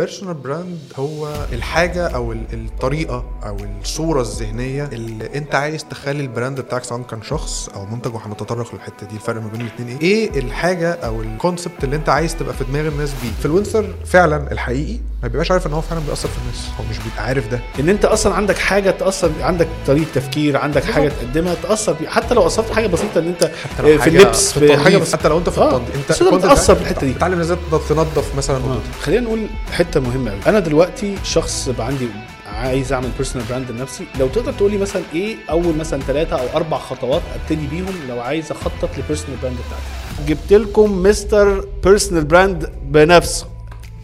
personal brand هو الحاجة أو ال- الطريقة أو الصورة الذهنية اللي أنت عايز تخلي ال brand بتاعك سواء كان شخص أو منتج وهنتطرق للحتة دي الفرق ما بين الاثنين إيه؟ إيه الحاجة أو ال concept اللي أنت عايز تبقى في دماغ الناس بيه؟ ف ال influencer فعلا الحقيقي ما بيبقاش عارف إن هو فعلا بيأثر في الناس هو مش بيبقى عارف ده. إن أنت أصلا عندك حاجة تأثر عندك طريقة تفكير عندك حاجة تقدمها تأثر بيها حتى لو أثرت حاجة بسيطة إن أنت حتى لو آه، في اللبس في حاجة بس حتى لو أنت في آه، التنظيف. أنت بس تقدر كنت تأثر في الحتة دي. تتعلم إزاي تنظف مثلا آه. خلينا نقول حتة مهمة قوي أنا دلوقتي شخص بقى عندي عايز أعمل personal brand لنفسي. لو تقدر تقول لي مثلا إيه أول مثلا ثلاثة أو أربع خطوات أبتدي بيهم لو عايز أخطط ل personal brand بتاعتي. جبت لكم Mister personal brand بنفسه.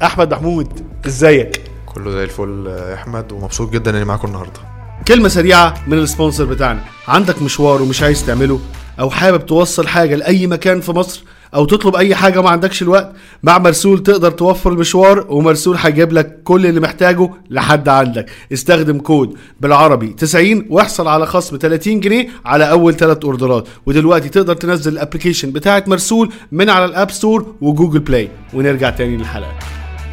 أحمد محمود إزيك؟ كله زي الفل يا أحمد ومبسوط جدا إني معاكم النهارده. كلمة سريعة من ال sponsor بتاعنا. عندك مشوار ومش عايز تعمله أو حابب توصل حاجة لأي مكان في مصر؟ أو تطلب أي حاجة ما عندكش الوقت مع مرسول تقدر توفر المشوار ومرسول هيجيب لك كل اللي محتاجه لحد عندك. استخدم كود بالعربي 90 واحصل على خصم 30 جنيه على أول ثلاث أوردرات. ودلوقتي تقدر تنزل ال application بتاعت مرسول من على ال App Store و Google Play. ونرجع تاني للحلقة.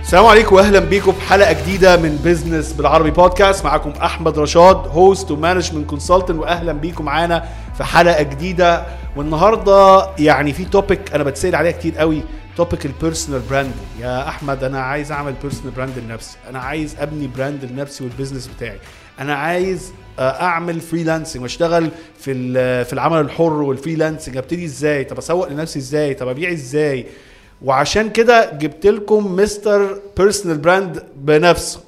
السلام عليكم وأهلا بيكم في حلقة جديدة من business بالعربي بودكاست معاكم أحمد رشاد host و management consultant وأهلا بيكم معانا في حلقة جديدة والنهارده يعني في topic أنا بتسأل عليها كتير قوي topic ال personal brand يا أحمد أنا عايز أعمل personal brand لنفسي. أنا عايز أبني brand لنفسي وال business بتاعي. أنا عايز آه، أعمل freelancing وأشتغل في في العمل الحر وال freelancing أبتدي إزاي؟ طب أسوق لنفسي إزاي؟ طب أبيع إزاي؟ وعشان كده جبت لكم Mister personal brand بنفسه.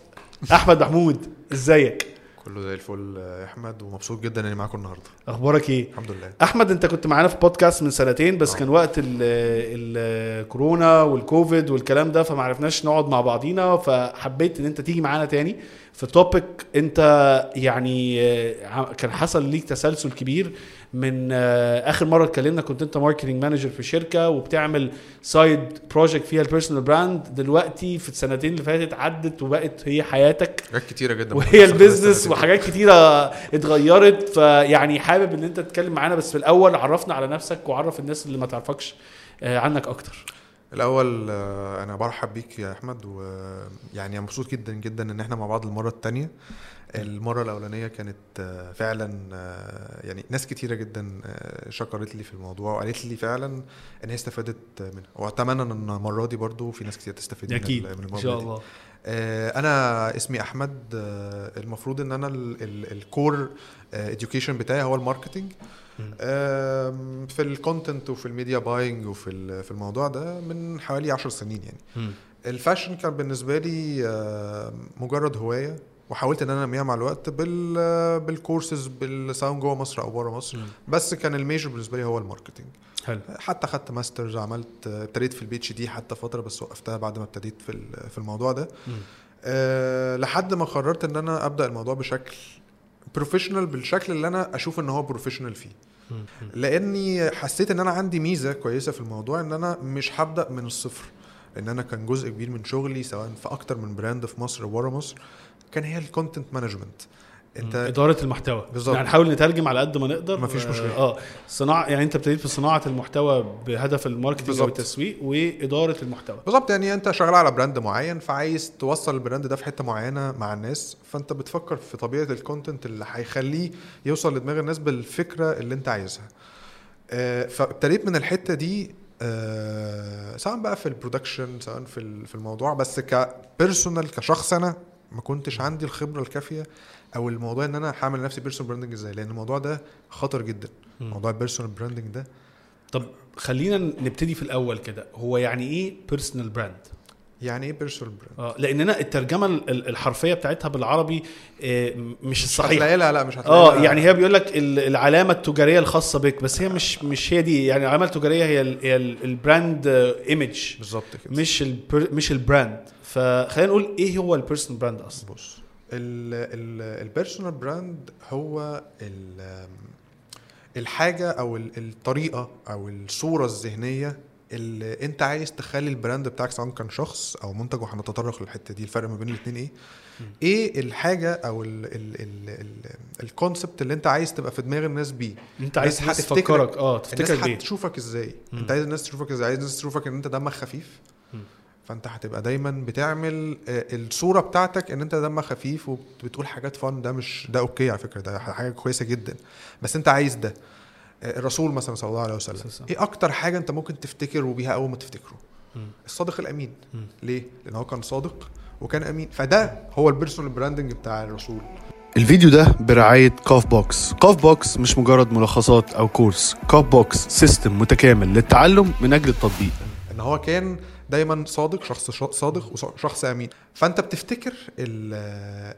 أحمد محمود إزيك؟ كله زي الفل. يا أحمد ومبسوط جدا إني معاكم النهارده. أخبارك إيه؟ الحمد لله. أحمد أنت كنت معانا في بودكاست من سنتين بس آه. كان وقت ال- الكورونا والكوفيد والكلام ده فما عرفناش نقعد مع بعضينا فحبيت إن أنت تيجي معانا تاني. في topic أنت يعني آه، كان حصل ليك تسلسل كبير من آه، آخر مرة اتكلمنا كنت أنت marketing manager في شركة وبتعمل side project فيها ال personal brand دلوقتي في السنتين اللي فاتت عدت وبقت هي حياتك حاجات كتيرة جدا. وهي ال business وحاجات كتيرة اتغيرت. فيعني حابب إن أنت تتكلم معانا بس في الأول عرفنا على نفسك وعرف الناس اللي ما تعرفكش آه، عنك أكتر. الأول آه، أنا برحب بيك يا أحمد ويعني مبسوط جدا جدا إن إحنا مع بعض المرة الثانية المرة الأولانية كانت آه، فعلا آه، يعني ناس كتيرة جدا آه، شكرت لي في الموضوع وقالت لي فعلا إن هي استفادت منها. وأتمنى إن المرة دي برضو في ناس كتير تستفيد من أكيد إن شاء دي. الله. آه، أنا اسمي أحمد المفروض إن أنا ال core education بتاعي هو ال marketing في ال content وفي ال media buying وفي في الموضوع ده من حوالي عشر سنين يعني. ال fashion كان بالنسبة لي مجرد هواية. وحاولت إن أنا انميها مع الوقت بال بالكورسز بال- سواء جوه مصر أو بره مصر. بس كان ال major بالنسبة لي هو ال marketing حلو. حتى خدت masters عملت ابتديت في ال PhD حتى فترة بس وقفتها بعد ما ابتديت في في الموضوع ده. أه لحد ما قررت إن أنا أبدأ الموضوع بشكل professional بالشكل اللي أنا أشوف إن هو professional فيه. لأني حسيت إن أنا عندي ميزة كويسة في الموضوع إن أنا مش هبدأ من الصفر. لأن أنا كان جزء كبير من شغلي سواء في أكتر من brand في مصر وبره مصر. كان هي ال content management انت إدارة المحتوى. بالظبط. يعني نحاول نترجم على قد ما نقدر. مفيش آه، مشكلة. آه. صناعه يعني أنت ابتديت في صناعه المحتوى بهدف ال marketing أو. التسويق وإدارة المحتوى. بالظبط. يعني أنت شغال على brand معين فعايز توصل ال brand ده في حتة معينة مع الناس فأنت بتفكر في طبيعة ال content اللي هيخليه يوصل لدماغ الناس بالفكرة اللي أنت عايزها. آه، فابتديت من الحتة دي آه، سواء بقى في ال production سواء في في الموضوع بس ك personal كشخص أنا ما كنتش عندي الخبرة الكافية أو الموضوع إن أنا هعمل لنفسي personal branding إزاي لأن الموضوع ده خطر جدا. موضوع ال personal branding ده. طب خلينا نبتدي في الأول كده هو يعني إيه بيرسونال براند يعني إيه بيرسونال براند آه لاننا الترجمة ال- ال- الحرفية بتاعتها بالعربي آه، مش الصحيحه هتلاقي لها لا مش هتلاقي آه يعني هي بيقول لك ال- العلامة التجارية الخاصة بك بس هي مش مش هي دي يعني العلامة التجارية هي ال- هي ال- ال brand image بالظبط كده. مش مش ال brand فخلينا نقول إيه هو ال personal brand أصلا؟ بص ال personal brand هو ال- الحاجة أو ال- الطريقة أو الصورة الذهنية اللي أنت عايز تخلي ال brand بتاعك سواء كان شخص أو منتج وهنتطرق للحتة دي الفرق ما بين الاثنين إيه؟ إيه الحاجة أو ال concept اللي أنت عايز تبقى في دماغ الناس بيه؟ أنت عايز الناس الناس تفكرك. آه الناس تفتكر بيه. هتشوفك إزاي. أنت عايز الناس تشوفك إزاي؟ عايز الناس تشوفك إن أنت دمك خفيف. فانت هتبقى دايما بتعمل آه، الصورة بتاعتك إن أنت دمك خفيف وبتقول حاجات fun ده مش ده okay على فكرة ده حاجة كويسة جدا. بس أنت عايز ده. آه، الرسول مثلا صلى الله عليه وسلم وسلم. إيه أكتر حاجة أنت ممكن تفتكر بيها أول ما تفتكره؟ مم. الصادق الأمين. مم. ليه؟ لأن هو كان صادق وكان أمين. فده هو ال personal branding بتاع الرسول. الفيديو ده برعاية كاف بوكس كاف بوكس مش مجرد ملخصات أو course كاف بوكس system متكامل للتعلم من أجل التطبيق. هو كان دايما صادق شخص صادق وشخص أمين فأنت بتفتكر ال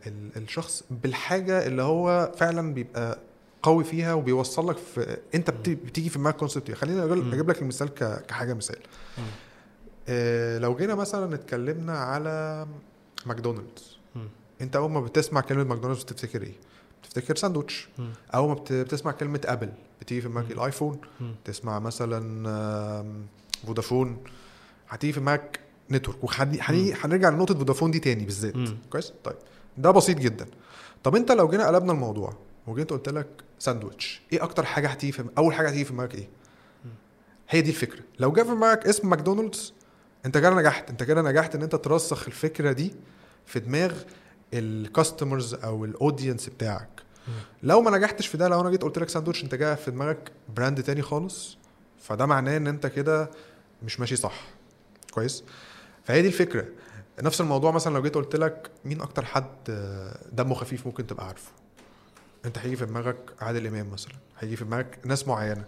ال الشخص بالحاجة اللي هو فعلا بيبقى قوي فيها وبيوصل لك في أنت بت- بتيجي في دماغك concept خليني. أجيب لك المثال كحاجة مثال. آه لو جينا مثلا اتكلمنا على ماكدونالدز. أنت أول ما بتسمع كلمة ماكدونالدز بتفتكر إيه بتفتكر ساندوتش. أول ما بت- بتسمع كلمة أبل بتيجي في دماغك. الآيفون. تسمع مثلا فودافون هتيجي في دماغك network وهنرجع لنقطة فودافون دي تاني بالذات. كويس؟ طيب. ده بسيط جدا. طب أنت لو جينا قلبنا الموضوع وجيت قلت لك ساندوتش إيه أكتر حاجة هتيجي في أول حاجة هتيجي في دماغك إيه؟ هي دي الفكرة. لو جه في دماغك اسم ماكدونالدز أنت كده نجحت. أنت كده نجحت إن أنت ترسخ الفكرة دي في دماغ ال customers أو ال audience بتاعك. لو ما نجحتش في ده لو أنا جيت قلت لك ساندوتش أنت جاي في دماغك brand تاني خالص فده معناه إن أنت كده مش ماشي صح. كويس؟ فهي دي الفكرة. نفس الموضوع مثلا لو جيت قلت لك مين أكتر حد دمه خفيف ممكن تبقى عارفه؟ أنت هيجي في دماغك عادل إمام مثلا هيجي في دماغك ناس معينة.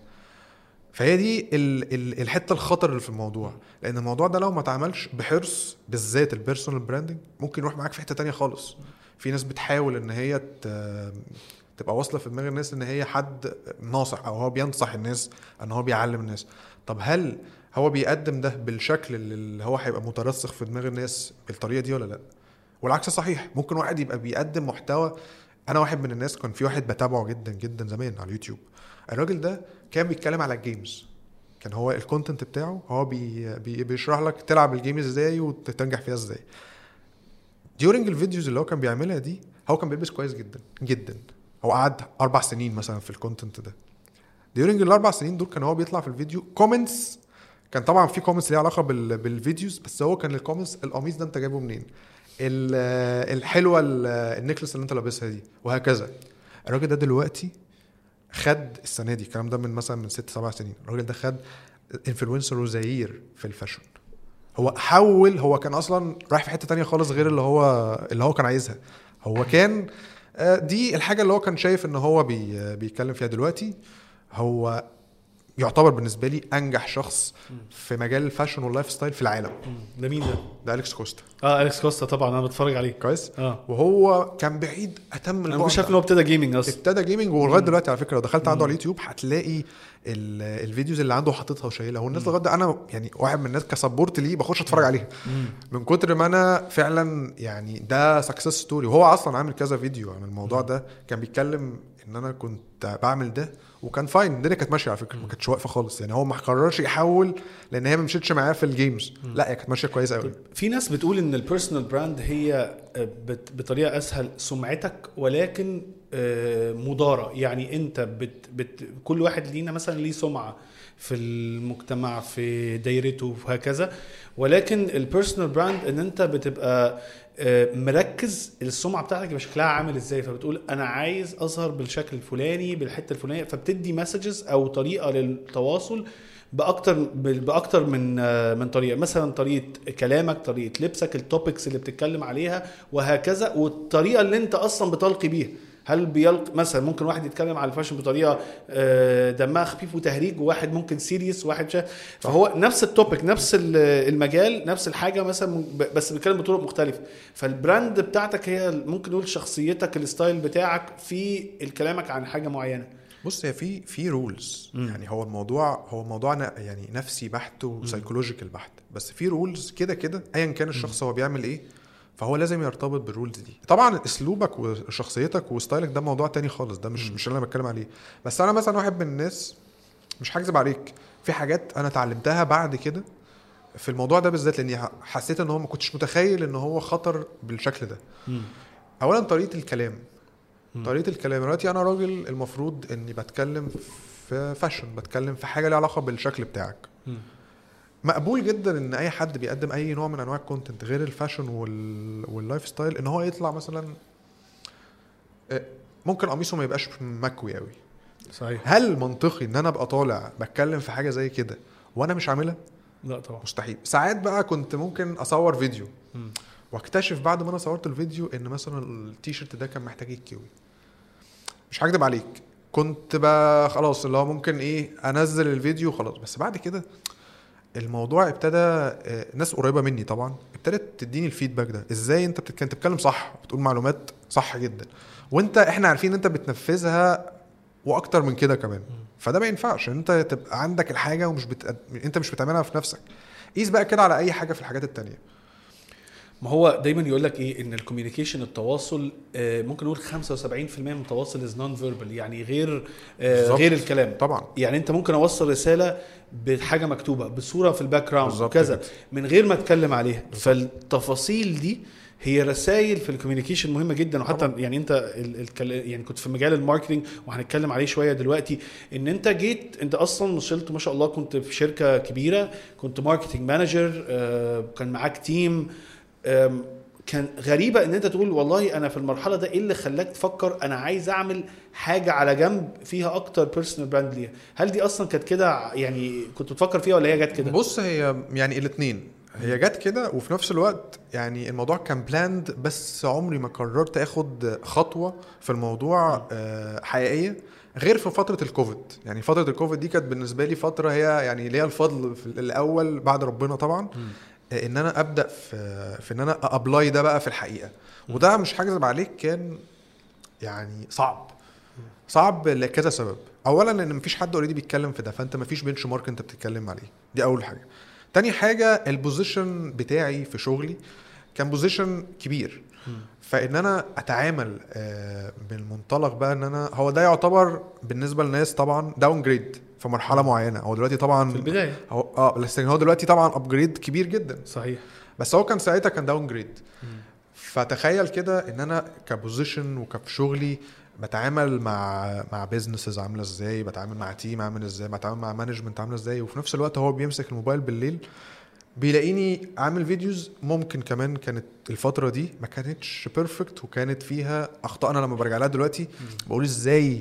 فهي دي ال ال الحتة الخطر اللي في الموضوع. لأن الموضوع ده لو ما اتعملش بحرص بالذات ال personal branding ممكن يروح معاك في حتة تانية خالص. في ناس بتحاول إن هي تبقى واصلة في دماغ الناس إن هي حد ناصح أو هو بينصح الناس إن هو بيعلم الناس. طب هل هو بيقدم ده بالشكل اللي هو هيبقى مترسخ في دماغ الناس بالطريقة دي ولا لأ؟ والعكس صحيح ممكن واحد يبقى بيقدم محتوى. أنا واحد من الناس كان في واحد بتابعه جدا جدا زمان على اليوتيوب. الراجل ده كان بيتكلم على ال games كان هو ال content بتاعه هو بي بي بيشرح لك تلعب ال game إزاي وتنجح فيها إزاي. during ال videos اللي هو كان بيعملها دي هو كان بيلبس كويس جدا جدا. هو قعد أربع سنين مثلا في ال content ده. during الأربع سنين دول كان هو بيطلع في الفيديو comments كان طبعا في comments ليها علاقة بال بال videos بس هو كان ال comments القميص ده انت جايبه منين؟ ال- الحلوة ال- ال necklace اللي انت لابسها دي وهكذا. الراجل ده دلوقتي خد السنة دي الكلام ده من مثلا من ست سبع سنين. الراجل ده خد influencer of the year في ال fashion. هو حول هو كان أصلا رايح في حتة تانية خالص غير اللي هو اللي هو كان عايزها. هو كان دي الحاجة اللي هو كان شايف إن هو بي بيتكلم فيها دلوقتي. هو يعتبر بالنسبة لي أنجح شخص في مجال ال fashion وال lifestyle في العالم. ده مين ده؟ ده أليكس كوستا. آه أليكس كوستا طبعا أنا بتفرج عليه. كويس. آه. وهو كان بعيد أتم البعد. مش عارف إن هو ابتدى gaming أصلا. ابتدى gaming ولغاية دلوقتي على فكرة. لو دخلت عنده على اليوتيوب هتلاقي ال- ال videos اللي عنده حاططها وشايلها. والناس لغاية ده أنا يعني واحد من الناس ك support ليه بخش أتفرج عليها من كتر ما أنا فعلا يعني ده success story وهو أصلا عامل كذا فيديو عن الموضوع ده. كان بيتكلم إن أنا كنت بعمل ده وكان fine الدنيا كانت ماشية على فكرة ما كانتش واقفة خالص. يعني هو ما قررش يحول لأن هي ما مشيتش معاه في ال games لا هي كانت ماشية كويس قوي في ناس بتقول إن ال personal brand هي بت- بطريقة أسهل سمعتك ولكن آه، مضارة. يعني أنت بت بت كل واحد لينا مثلا ليه سمعة في المجتمع في دايرته وهكذا ولكن ال personal brand إن أنت بتبقى آه، مركز السمعة بتاعتك شكلها عامل إزاي؟ فبتقول أنا عايز أظهر بالشكل الفلاني بالحتة الفلانية فبتدي messages أو طريقة للتواصل بأكتر بأكتر من آه، من طريقة. مثلا طريقة كلامك طريقة لبسك ال topics اللي بتتكلم عليها وهكذا والطريقة اللي أنت أصلا بتلقي بيها. هل بيلقي مثلا ممكن واحد يتكلم على ال fashion بطريقة آه، دمها خفيف وتهريج وواحد ممكن serious وواحد شا... فهو نفس ال topic نفس ال- المجال نفس الحاجة مثلا بس بيتكلم بطرق مختلفة. فال brand بتاعتك هي ممكن نقول شخصيتك ال style بتاعك في كلامك عن حاجة معينة. بص هي في في rules يعني هو الموضوع هو موضوع يعني نفسي بحت و psychological بحت. بس في rules كده كده ايا كان الشخص هو بيعمل إيه فهو لازم يرتبط بال rules دي. طبعا أسلوبك وشخصيتك و style ك ده موضوع تاني خالص ده مش مش اللي أنا بتكلم عليه. بس أنا مثلا واحد من الناس مش هكذب عليك في حاجات أنا اتعلمتها بعد كده في الموضوع ده بالذات لأني حسيت إن هو ما كنتش متخيل إن هو خطر بالشكل ده. اولا طريقة الكلام. طريقة الكلام. دلوقتي أنا راجل المفروض إني بتكلم في fashion بتكلم في حاجة ليها علاقة بالشكل بتاعك. مقبول جدا إن أي حد بيقدم أي نوع من أنواع ال content غير ال fashion وال... وال lifestyle إن هو يطلع مثلا آه، ممكن قميصه ما يبقاش مكوي قوي صحيح. هل منطقي إن أنا أبقى طالع بتكلم في حاجة زي كده وأنا مش عاملها؟ لا طبعا. مستحيل. ساعات بقى كنت ممكن أصور فيديو مم. واكتشف بعد ما أنا صورت الفيديو إن مثلا التيشيرت ده كان محتاج يتكوي. مش هكدب عليك. كنت بقى خلاص اللي هو ممكن إيه أنزل الفيديو خلاص بس بعد كده الموضوع ابتدى آه، ناس قريبة مني طبعا ابتدت تديني ال feedback ده. إزاي أنت بتتكلم صح بتقول معلومات صح جدا وأنت إحنا عارفين إن أنت بتنفذها وأكتر من كده كمان. فده ما ينفعش أنت تبقى عندك الحاجة ومش بت... أنت مش بتعملها في نفسك. قيس بقى كده على أي حاجة في الحاجات التانية. ما هو دايما يقول لك إيه؟ إن ال communication التواصل آه، ممكن نقول 75% من التواصل is non-verbal يعني غير آه، بالظبط. غير الكلام. طبعا. يعني أنت ممكن أوصل رسالة بحاجة مكتوبة بصورة في ال background وكذا. من غير ما أتكلم عليها. فالتفاصيل دي هي رسائل في ال communication مهمة جدا. وحتى طبعا. يعني أنت ال ال يعني كنت في مجال ال marketing وهنتكلم عليه شوية دلوقتي إن أنت جيت أنت أصلا وصلت ما شاء الله كنت في شركة كبيرة كنت marketing manager آه كان معاك team كان غريبة إن أنت تقول والله أنا في المرحلة ده إيه اللي خلاك تفكر أنا عايز أعمل حاجة على جنب فيها أكتر personal brand ليها هل دي أصلا كانت كده يعني كنت بتفكر فيها ولا هي جت كده؟ بص هي يعني الاثنين هي جت كده وفي نفس الوقت يعني الموضوع كان planned بس عمري ما قررت آخد خطوة في الموضوع آه، حقيقية غير في فترة الكوفيد. يعني فترة الكوفيد دي كانت بالنسبة لي فترة هي يعني ليها الفضل في الأول بعد ربنا طبعا. إن أنا أبدأ في في إن أنا apply ده بقى في الحقيقة. وده مش هكذب عليك كان يعني صعب. صعب لكذا سبب. اولا إن مفيش حد already بيتكلم في ده فأنت مفيش benchmark أنت بتتكلم عليه. دي أول حاجة. تاني حاجة ال position بتاعي في شغلي كان position كبير. فإن أنا أتعامل آه، بالمنطلق بقى إن أنا هو ده يعتبر بالنسبة للناس طبعا downgrade في مرحلة معينة. هو دلوقتي طبعا في البداية. هو آه بس هو دلوقتي طبعا upgrade كبير جدا. صحيح. بس هو كان ساعتها كان downgrade فتخيل كده إن أنا ك position وكفي شغلي بتعامل مع مع businesses عاملة إزاي بتعامل مع team عامل إزاي بتعامل مع management عاملة إزاي وفي نفس الوقت هو بيمسك الموبايل بالليل بيلاقيني عامل videos ممكن كمان كانت الفترة دي ما كانتش perfect وكانت فيها أخطاء أنا لما برجع لها دلوقتي بقول إزاي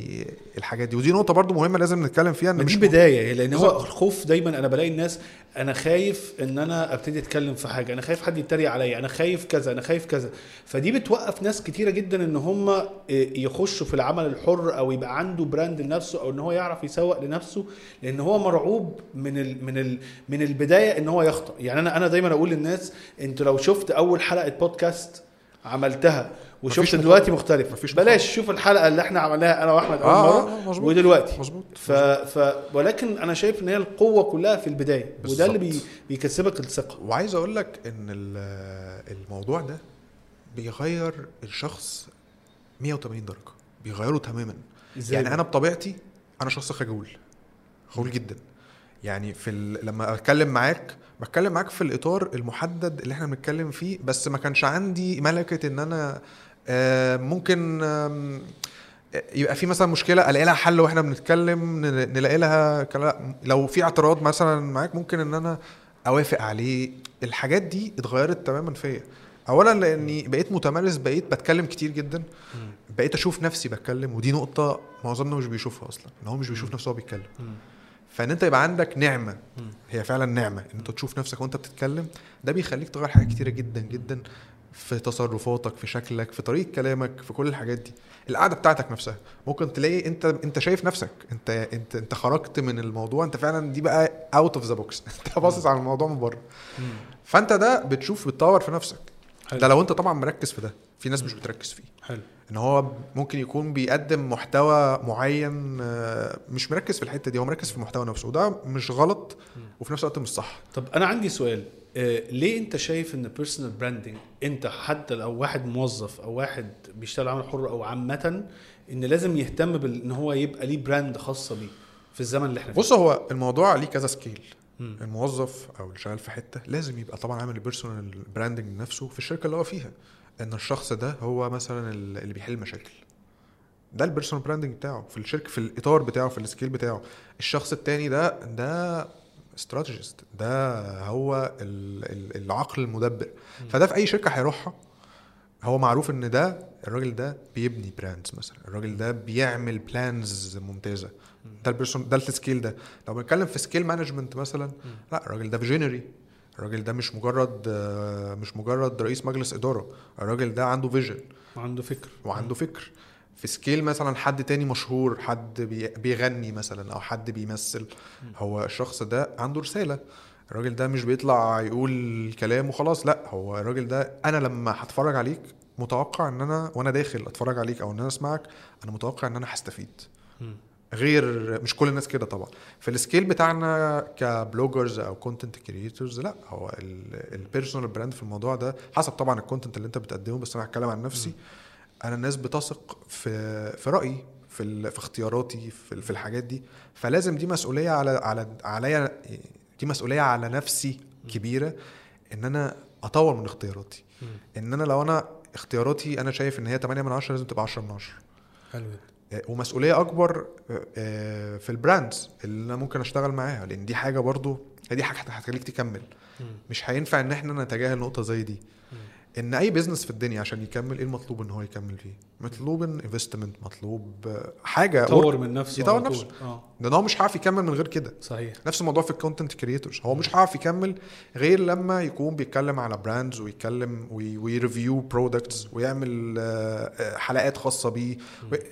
الحاجات دي؟ ودي نقطة برضو مهمة لازم نتكلم فيها إن ما دي مش بداية لأن هو. الخوف دايما أنا بلاقي الناس أنا خايف إن أنا أبتدي أتكلم في حاجة أنا خايف حد يتريق عليا أنا خايف كذا أنا خايف كذا. فدي بتوقف ناس كتيرة جدا إن هم يخشوا في العمل الحر أو يبقى عنده brand لنفسه أو إن هو يعرف يسوق لنفسه لأن هو مرعوب من ال من ال من البداية إن هو يخطأ. يعني أنا أنا دايما أقول للناس أنتوا لو شفت أول حلقة بودكاست عملتها وشفت دلوقتي. مختلف. مفيش بلاش شوف الحلقة اللي إحنا عملناها أنا وأحمد اول آه، مره آه،. ودلوقتي. مظبوط ف... ف ولكن أنا شايف إن هي القوة كلها في البداية وده اللي بي... بيكسبك الثقة. وعايز أقول لك إن ال- الموضوع ده بيغير الشخص 180 درجة. بيغيره تماما. إزاي يعني؟ أنا بطبيعتي أنا شخص خجول خجول جدا. يعني في ال... لما أتكلم معاك بتكلم معاك في الإطار المحدد اللي إحنا بنتكلم فيه بس ما كانش عندي ملكة إن أنا آه، ممكن يبقى في مثلا مشكلة ألاقي لها حل وإحنا بنتكلم نل- نلاقي لها لو في اعتراض مثلا معاك ممكن إن أنا أوافق عليه. الحاجات دي اتغيرت تماما فيا. اولا لأني بقيت متمرس بقيت بتكلم كتير جدا. بقيت أشوف نفسي بتكلم ودي نقطة معظمنا مش بيشوفها أصلا إن هو مش بيشوف نفسه وهو بيتكلم. فإن أنت يبقى عندك نعمة. هي فعلا نعمة. إن أنت تشوف نفسك وأنت بتتكلم ده بيخليك تغير حاجات كتيرة جدا جدا في تصرفاتك في شكلك في طريقة كلامك في كل الحاجات دي. القعدة بتاعتك نفسها. ممكن تلاقي أنت أنت شايف نفسك. أنت أنت أنت خرجت من الموضوع. أنت فعلا دي بقى out of the box أنت باصص على الموضوع من بره. فأنت ده بتشوف بتطور في نفسك. حلو. ده لو أنت طبعا مركز في ده. في ناس مش بتركز فيه. حلو. إن هو ممكن يكون بيقدم محتوى معين آه، مش مركز في الحتة دي هو مركز في المحتوى نفسه وده مش غلط وفي نفس الوقت مش صح. طب أنا عندي سؤال آه ليه أنت شايف إن personal branding أنت حتى لو واحد موظف أو واحد بيشتغل عمل حر أو عامة إن لازم يهتم بال- إن هو يبقى ليه brand خاصة بيه في الزمن اللي إحنا فيه؟ بص هو الموضوع ليه كذا سكيل. الموظف أو اللي شغال في حتة لازم يبقى طبعا عامل ال personal branding لنفسه في الشركة اللي هو فيها. إن الشخص ده هو مثلا اللي بيحل مشاكل ده ال personal branding بتاعه في الشركة في الإطار بتاعه في ال scale بتاعه. الشخص التاني ده ده strategist ده هو ال- ال- العقل المدبر. فده في أي شركة هيروحها. هو معروف إن ده الراجل ده بيبني brands مثلا. الراجل ده بيعمل plans ممتازة. ده ال person ده ال scale ده. لو بنتكلم في scale management مثلا لا الراجل ده visionary الراجل ده مش مجرد مش مجرد رئيس مجلس إدارة الراجل ده عنده vision عنده فكر. وعنده فكر. في scale مثلا حد تاني مشهور حد بي- بيغني مثلا أو حد بيمثل هو الشخص ده عنده رسالة. الراجل ده مش بيطلع يقول كلام وخلاص لأ هو الراجل ده أنا لما هتفرج عليك متوقع إن أنا وأنا داخل أتفرج عليك أو إن أنا أسمعك أنا متوقع إن أنا هستفيد. غير مش كل الناس كده طبعا. في ال scale بتاعنا ك bloggers أو content creators لا هو ال personal brand في الموضوع ده حسب طبعا ال content اللي أنت بتقدمه بس أنا هتكلم عن نفسي. أنا الناس بتثق في في رأيي في في اختياراتي في, في الحاجات دي. فلازم دي مسؤولية على على عليا دي مسؤولية على نفسي كبيرة إن أنا أطور من اختياراتي. إن أنا لو أنا اختياراتي أنا شايف إن هي 8 من 10 لازم تبقى 10 من 10 حلو ومسؤولية أكبر آه، في ال brands اللي أنا ممكن أشتغل معاها لأن دي حاجة برضو دي حاجة هتخليك تكمل. مش هينفع إن إحنا نتجاهل نقطة زي دي. إن أي business في الدنيا عشان يكمل إيه المطلوب إن هو يكمل فيه؟ مطلوب investment مطلوب حاجة يطور. من نفسه يطور. نفسه. آه. لأن هو مش هيعرف يكمل من غير كده. صحيح. نفس الموضوع في ال content creators هو مش هيعرف يكمل غير لما يكون بيتكلم على brands ويتكلم وي- وي review products ويعمل آه، آه، حلقات خاصة بيه.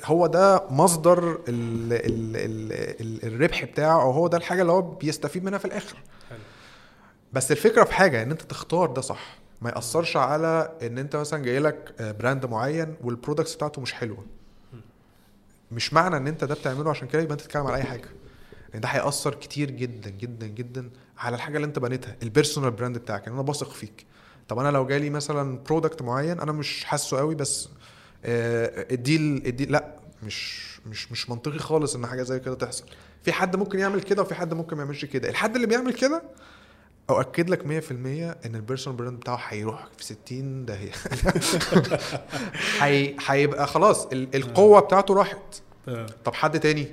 هو ده مصدر ال ال ال ال الربح بتاعه أو هو ده الحاجة اللي هو بيستفيد منها في الآخر. حلو. بس الفكرة في حاجة إن أنت تختار ده صح. ما يأثرش على إن أنت مثلا جاي لك آه، brand معين وال products بتاعته مش حلوة. مش معنى إن أنت ده بتعمله عشان كده يبقى أنت تتكلم على أي حاجة. لأن ده هيأثر كتير جدا جدا جدا على الحاجة اللي أنت بنيتها ال personal brand بتاعك. ان أنا بثق فيك. طب أنا لو جالي مثلا product معين أنا مش حاسه قوي بس آه، ال deal ال deal لأ مش مش مش منطقي خالص إن حاجة زي كده تحصل. في حد ممكن يعمل كده وفي حد ممكن ما يعملش كده. الحد اللي بيعمل كده أؤكد لك 100% إن ال personal brand بتاعه هيروح في 60 داهية. هي- هيبقى خلاص ال- القوة بتاعته راحت. طب حد تاني؟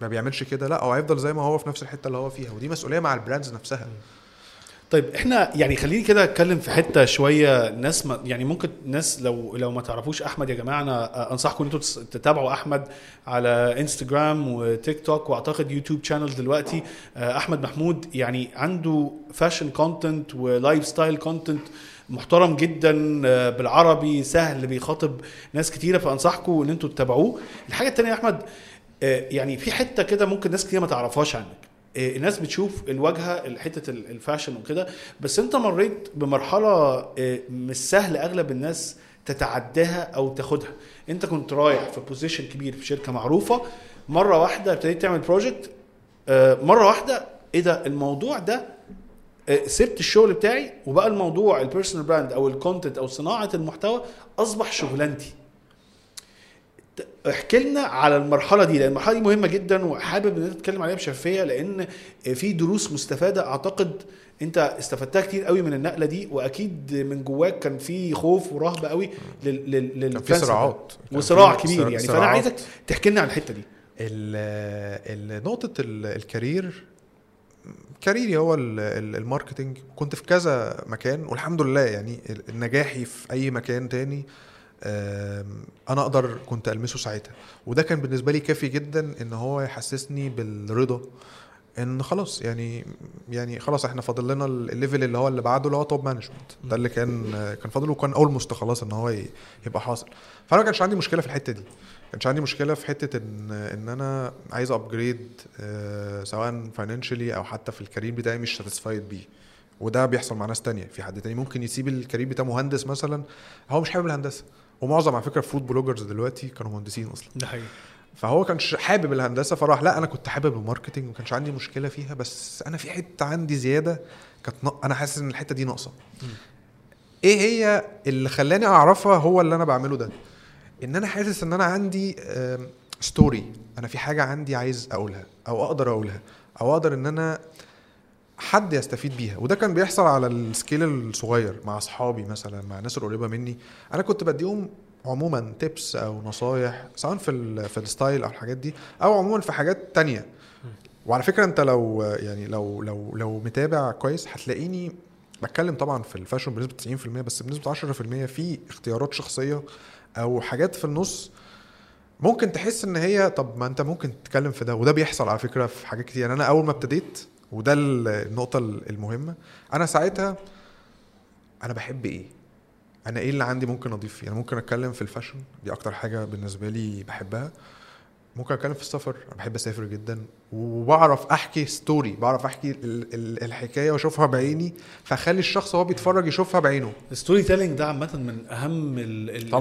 ما بيعملش كده لا هو هيفضل زي ما هو في نفس الحتة اللي هو فيها ودي مسؤولية مع ال brands نفسها. طيب إحنا يعني خليني كده أتكلم في حتة شوية. ناس ما يعني ممكن ناس لو لو ما تعرفوش أحمد يا جماعة أنا أنصحكم إن أنتوا تتابعوا أحمد على إنستجرام وتيك توك وأعتقد يوتيوب channel دلوقتي. آه، أحمد محمود يعني عنده fashion content و lifestyle content محترم جدا آه، بالعربي سهل بيخاطب ناس كتيرة فأنصحكم إن أنتوا تتابعوه. الحاجة التانية يا أحمد آه، يعني في حتة كده ممكن ناس كتير ما تعرفهاش عنك. الناس بتشوف الواجهة حتة ال- ال fashion وكده بس انت مريت بمرحلة آه، مش سهل أغلب الناس تتعداها أو تاخدها. انت كنت رايح في position كبير في شركة معروفة مرة واحدة ابتديت تعمل project مرة واحدة إيه ده الموضوع ده آه، سبت الشغل بتاعي وبقى الموضوع ال personal brand أو ال content أو صناعة المحتوى أصبح شغلانتي. احكي لنا على المرحلة دي لأن المرحلة دي مهمة جدا وحابب إن أنت تتكلم عليها بشفافية لأن في دروس مستفادة أعتقد أنت استفدتها كتير قوي من النقلة دي وأكيد من جواك كان في خوف ورهبة قوي لل لل كان في. صراعات وصراع كبير يعني فأنا. عايزك تحكي لنا عن الحتة دي ال- ال career career ي هو ال- ال- ال marketing كنت في كذا مكان والحمد لله يعني نجاحي في أي مكان تاني آم، أنا أقدر كنت ألمسه ساعتها. وده كان بالنسبة لي كافي جدا إن هو يحسسني بالرضا إن خلاص يعني يعني خلاص إحنا فاضل لنا ال- ال level اللي هو اللي بعده اللي هو top management ده اللي كان كان فاضل وكان almost خلاص إن هو يبقى حاصل. فأنا ما كانش عندي مشكلة في الحتة دي. ما كانش عندي مشكلة في حتة إن إن أنا عايز upgrade سواء financially أو حتى في ال career بتاعي مش satisfied بيه. وده بيحصل مع ناس تانية. في حد تاني ممكن يسيب ال career بتاعه مهندس مثلا هو مش حابب الهندسة. ومعظم على فكرة food bloggers دلوقتي كانوا مهندسين أصلا. ده حقيقي. فهو كانش حابب الهندسة فراح لا أنا كنت حابب ال marketing وما كانش عندي مشكلة فيها بس أنا في حتة عندي زيادة كانت نا- أنا حاسس إن الحتة دي ناقصة. إيه هي اللي خلاني أعرفها هو اللي أنا بعمله ده؟ إن أنا حاسس إن أنا عندي story أنا في حاجة عندي عايز أقولها أو أقدر أقولها أو أقدر إن أنا حد يستفيد بيها. وده كان بيحصل على ال scale الصغير مع أصحابي مثلا مع الناس القريبة مني. أنا كنت بديهم عموما tips أو نصايح سواء في في ال style أو الحاجات دي أو عموما في حاجات تانية. وعلى فكرة أنت لو يعني لو لو لو متابع كويس هتلاقيني بتكلم طبعا في ال fashion بنسبة 90% بس بنسبة 10% في اختيارات شخصية أو حاجات في النص ممكن تحس إن هي طب ما أنت ممكن تتكلم في ده. وده بيحصل على فكرة في حاجات كتير. يعني أنا أول ما ابتديت وده ال- النقطة المهمة. أنا ساعتها أنا بحب إيه؟ أنا إيه اللي عندي ممكن أضيف فيه؟ يعني ممكن أتكلم في ال fashion دي أكتر حاجة بالنسبة لي بحبها. ممكن أتكلم في السفر. أنا بحب أسافر جدا وبعرف أحكي story بعرف أحكي ال- ال- الحكاية وأشوفها بعيني فأخلي الشخص وهو بيتفرج يشوفها بعينه. ال storytelling ده عامة من أهم.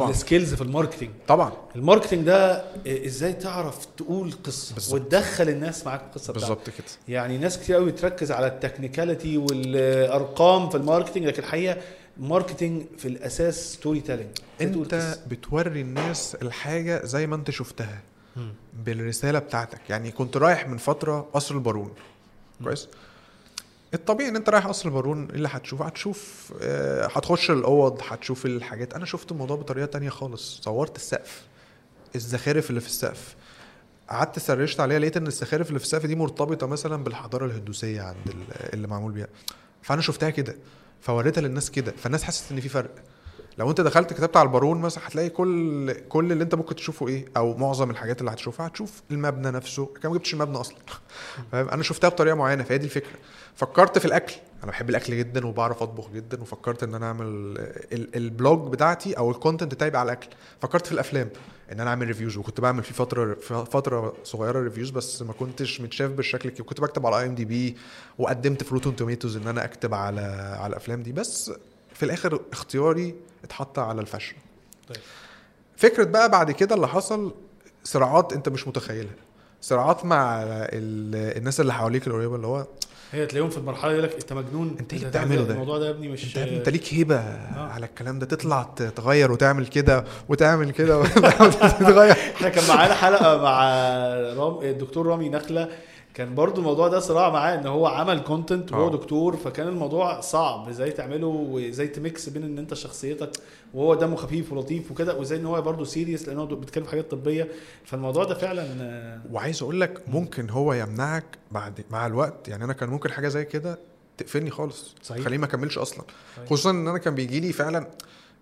ال skills في ال marketing طبعا. ال marketing ده إزاي تعرف تقول قصة بالظبط. وتدخل الناس معاك القصة بتاعتك؟ بالظبط كده. يعني ناس كتير قوي بتركز على ال technicality والأرقام في ال marketing لكن الحقيقة ال marketing في الأساس storytelling أنت بتوري الناس الحاجة زي ما أنت شفتها. بالرسالة بتاعتك. يعني كنت رايح من فترة قصر البارون. كويس؟ الطبيعي إن أنت رايح قصر البارون إيه اللي هتشوفه هتشوف آه، هتخش الأوض هتشوف الحاجات. أنا شفت الموضوع بطريقة تانية خالص. صورت السقف الزخارف اللي في السقف. قعدت search ت عليها لقيت إن الزخارف اللي في السقف دي مرتبطة مثلا بالحضارة الهندوسية عند ال- اللي معمول بيها. فأنا شفتها كده فوريتها للناس كده. فالناس حست إن في فرق. لو انت دخلت كتبت على البارون مثلا هتلاقي كل كل اللي انت ممكن تشوفه إيه أو معظم الحاجات اللي هتشوفها هتشوف المبنى نفسه كان ما جبتش المبنى أصلا. فاهم؟ أنا شفتها بطريقة معينة فهي دي الفكرة. فكرت في الأكل. أنا بحب الأكل جدا وبعرف أطبخ جدا وفكرت إن أنا أعمل ال- ال vlog بتاعتي أو ال content بتاعي على الأكل. فكرت في الأفلام إن أنا أعمل reviews وكنت بعمل في فترة فترة صغيرة reviews بس ما كنتش متشاف بالشكل كده كنت بكتب على IMDb وقدمت في Rotten Tomatoes إن أنا أكتب على على الأفلام دي. بس في الآخر اختياري اتحط على ال fashion طيب. فكرة بقى بعد كده اللي حصل صراعات انت مش متخيلها. صراعات مع ال- الناس اللي حواليك القريبة اللي هو هي تلاقيهم في المرحلة يقول لك انت مجنون انت إيه بتعمله ده؟ الموضوع ده يا ابني مش انت انت ليك هيبقى على الكلام ده؟ تطلع تغير وتعمل كده وتعمل كده وتغير. إحنا كان معانا حلقة مع رام الدكتور رامي نخلة. كان برضو الموضوع ده صراع معاه إن هو عمل content وهو آه. دكتور فكان الموضوع صعب إزاي تعمله وإزاي ت mix بين إن أنت شخصيتك وهو دمه خفيف ولطيف وكده وإزاي إن هو برضو serious لأن هو بيتكلم في حاجات طبية. فالموضوع ده فعلا آه، وعايز أقول لك ممكن هو يمنعك بعد مع الوقت. يعني أنا كان ممكن حاجة زي كده تقفلني خالص صحيح. خليني ما أكملش أصلا. صحيح. خصوصا إن أنا كان بيجي لي فعلا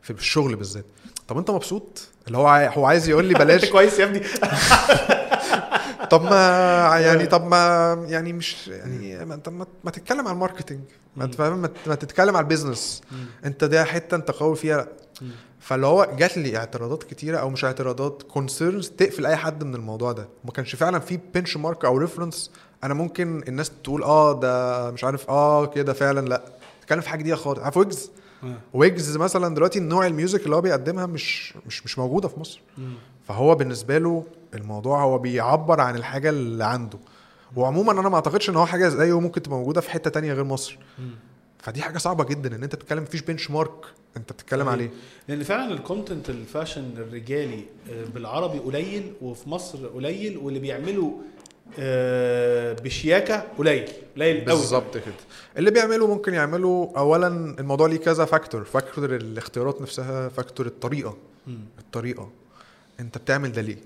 في الشغل بالذات. طب أنت مبسوط؟ اللي هو هو عايز يقول لي بلاش. كويس يا ابني. طب ما يعني طب ما يعني مش يعني ما انت ما, ما تتكلم على ال marketing ما مم. تفهم ما, تتكلم على ال business انت ده حتة انت قوي فيها. فاللي هو جات لي اعتراضات كتيرة أو مش اعتراضات concerns تقفل اي حد من الموضوع ده. ما كانش فعلا في benchmark أو reference أنا ممكن الناس تقول آه ده مش عارف آه كده فعلا. لا. تتكلم في حاجة جديده خالص. عارف ويجز آه. ويجز مثلا دلوقتي نوع ال music اللي هو بيقدمها مش مش مش موجودة في مصر. فهو بالنسبة له الموضوع هو بيعبر عن الحاجة اللي عنده. وعموما أنا ما أعتقدش إن هو حاجة زيه ممكن تبقى موجودة في حتة تانية غير مصر. فدي حاجة صعبة جدا إن أنت بتتكلم مفيش benchmark أنت بتتكلم صحيح. عليه. لأن فعلا ال content ال fashion الرجالي آه، بالعربي قليل وفي مصر قليل واللي بيعملوا آه، بشياكة قليل قليل قوي بالظبط كده. اللي بيعملوا ممكن يعملوا اولا الموضوع ليه كذا factor factor الاختيارات نفسها factor الطريقة. مم. الطريقة. أنت بتعمل ده ليه؟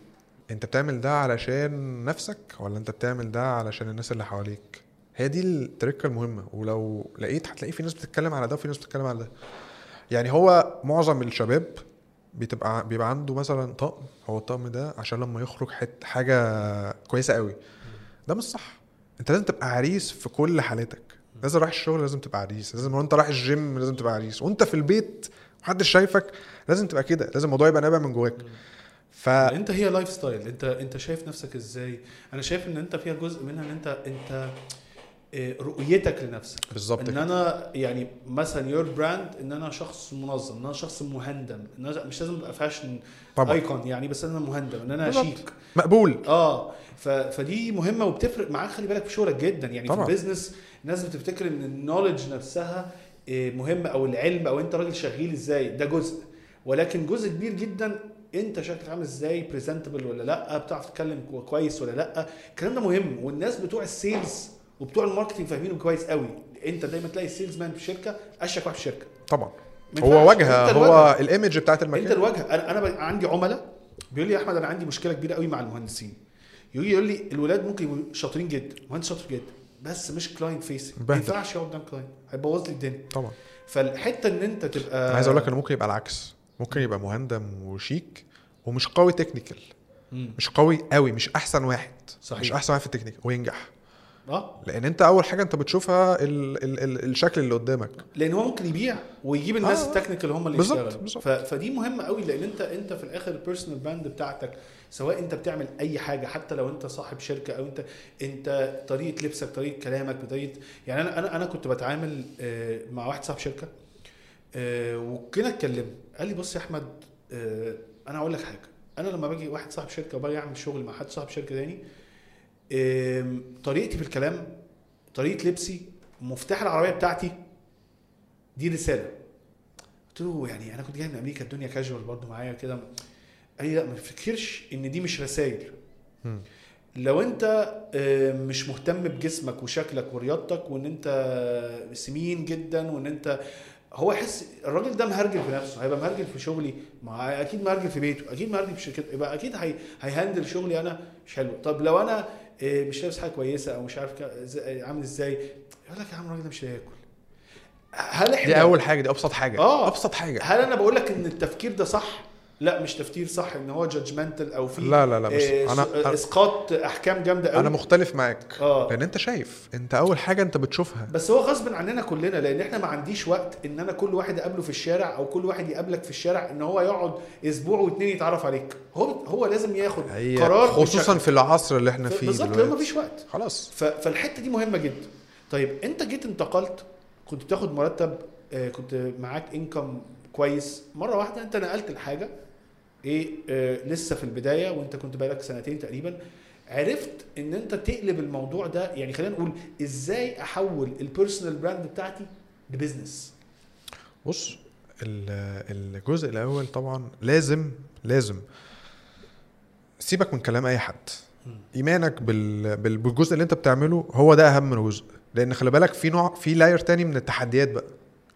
انت بتعمل ده علشان نفسك ولا انت بتعمل ده علشان الناس اللي حواليك؟ هي دي التركة المهمة ولو لقيت هتلاقي في ناس بتتكلم على ده وفي ناس بتتكلم على ده. يعني هو معظم الشباب بتبقى بيبقى عنده مثلا طقم هو الطقم ده عشان لما يخرج حت حاجة كويسة قوي. ده مش صح. انت لازم تبقى عريس في كل حالاتك. لازم رايح الشغل لازم تبقى عريس. لازم وانت رايح الجيم لازم تبقى عريس. وانت في البيت محدش شايفك لازم تبقى كده. لازم الموضوع يبقى نابع من جواك. ف انت هي lifestyle انت انت شايف نفسك إزاي؟ أنا شايف ان انت فيها جزء منها ان انت انت آه، رؤيتك لنفسك. بالظبط ان أنا يعني مثلا your brand ان أنا شخص منظم ان أنا شخص مهندم إن أنا مش لازم أبقى fashion طبعا. icon يعني بس أنا مهندم إن أنا بالظبط. شيك. مقبول. آه. ف... فدي مهمة وبتفرق معاك خلي بالك في شغلك جدا. يعني طبعا. في ال business الناس بتفتكر إن ال knowledge نفسها آه، مهمة أو العلم أو أنت راجل شغيل إزاي؟ ده جزء. ولكن جزء كبير جدا انت شكلك عامل إزاي presentable ولا لأ بتعرف تتكلم كو- كويس ولا لأ. الكلام ده مهم والناس بتوع ال sales وبتوع ال marketing فاهمينه كويس قوي. انت دايما تلاقي ال salesman في الشركة اشيك واحد في الشركة طبعا. هو. واجهة أنت هو. ال image بتاعت أنت المكان. الواجهة. أنا أنا عندي عملاء بيقول لي يا أحمد أنا عندي مشكلة كبيرة قوي مع المهندسين. يجي يقول لي الولاد ممكن يبقوا شاطرين جدا مهندس شاطر جدا بس مش client facing ما. ينفعش يقعد قدام client هيبوظ لي الدنيا. طبعا. فالحتة إن أنت تبقى أنا عايز أقول لك إنه ممكن يبقى العكس. ممكن يبقى مهندم وشيك ومش قوي technical. مش قوي قوي مش أحسن واحد صحيح. مش أحسن واحد في التكنيك وينجح آه لأن أنت أول حاجة أنت بتشوفها ال ال ال الشكل اللي قدامك لأن هو ممكن يبيع ويجيب الناس آه. ال technical هم اللي يشتغلوا. فدي مهمة قوي لأن أنت أنت في الآخر ال personal brand بتاعتك سواء أنت بتعمل أي حاجة حتى لو أنت صاحب شركة أو أنت أنت طريقة لبسك طريقة كلامك بطريقه يعني أنا أنا أنا كنت بتعامل آه، مع واحد صاحب شركة آه، وكنا اتكلمنا. قال لي بص يا أحمد آه، أنا هقول لك حاجة. أنا لما باجي واحد صاحب شركة وباجي أعمل شغل مع حد صاحب شركة تاني طريقتي في الكلام طريقة لبسي مفتاح العربية بتاعتي دي رسالة. قلت له يعني أنا كنت جاي من أمريكا الدنيا كاجوال برضو معايا كده. قال لي لا ما تفكرش إن دي مش رسائل. لو أنت آه، مش مهتم بجسمك وشكلك ورياضتك وإن أنت سمين جدا وإن أنت هو يحس الراجل ده مهرجل في نفسه هيبقى مهرجل في شغلي. ما أكيد مهرجل في بيته أكيد مهرجل في شركته يبقى أكيد هي هيهندل شغلي أنا مش حلو. طب لو أنا آه، مش لابس حاجة كويسة أو مش عارف إزاي- عامل إزاي؟ يقول لك يا عم الراجل ده مش هياكل. هل إحنا دي أول حاجة دي أبسط حاجة آه. أبسط حاجة. هل أنا بقول لك إن التفكير ده صح؟ لا مش تفكير صح إن هو جادجمنتال أو في لا لا لا بص آه، أنا إسقاط أحكام جامدة قوي أنا مختلف معاك آه. لأن أنت شايف أنت أول حاجة أنت بتشوفها. بس هو غصب عننا كلنا لأن إحنا ما عنديش وقت إن أنا كل واحد أقابله في الشارع أو كل واحد يقابلك في الشارع إن هو يقعد أسبوع واتنين يتعرف عليك. هو هو لازم ياخد قرار خصوصا في العصر اللي إحنا فيه بالظبط لأن مفيش وقت. خلاص. فالحتة دي مهمة جدا. طيب أنت جيت انتقلت كنت بتاخد مرتب آه، كنت معاك انكم كويس. مرة واحدة أنت نقلت الحاجة إيه آه لسه في البداية وانت كنت بقالك سنتين تقريبا عرفت ان انت تقلب الموضوع ده يعني خلينا نقول إزاي احول ال personal brand بتاعتي ل business بص ال- الجزء الأول طبعا لازم لازم سيبك من كلام أي حد. إيمانك بال... بال- بالجزء اللي انت بتعمله هو ده أهم جزء. لأن خلي بالك في نوع في layer تاني من التحديات بقى.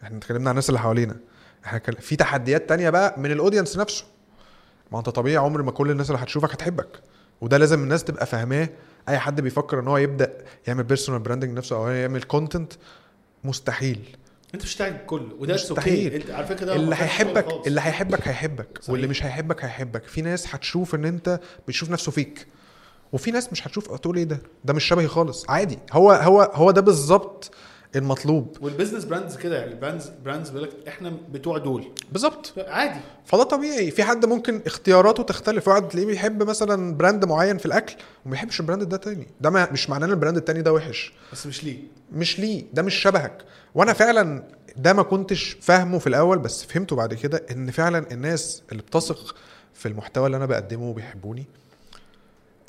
إحنا اتكلمنا عن الناس اللي حوالينا. إحنا في تحديات تانية بقى من ال audience نفسه. ما انت طبيعي عمر ما كل الناس اللي هتشوفك هتحبك. وده لازم الناس تبقى فاهماه. أي حد بيفكر إن هو يبدأ يعمل personal branding نفسه أو يعمل content مستحيل. أنت مش بتاعك الكل وده مستحيل. أنت على فكرة ده اللي هيحبك. اللي هيحبك هيحبك صحيح. واللي مش هيحبك هيحبك. في ناس هتشوف إن أنت بتشوف نفسه فيك وفي ناس مش هتشوف تقول إيه ده؟ ده مش شبهي خالص. عادي. هو هو هو ده بالظبط المطلوب. وال business brands كده يعني ال brands brands بيقول لك إحنا بتوع دول. بالظبط. عادي. فده طبيعي. في حد ممكن اختياراته تختلف. واحد تلاقيه بيحب مثلا brand معين في الأكل وما بيحبش ال brand ده تاني. ده ما مش معناه إن ال brand التاني ده وحش. بس مش ليه. مش ليه. ده مش شبهك. وأنا فعلا ده ما كنتش فاهمه في الأول بس فهمته بعد كده إن فعلا الناس اللي بتثق في المحتوى اللي أنا بقدمه وبيحبوني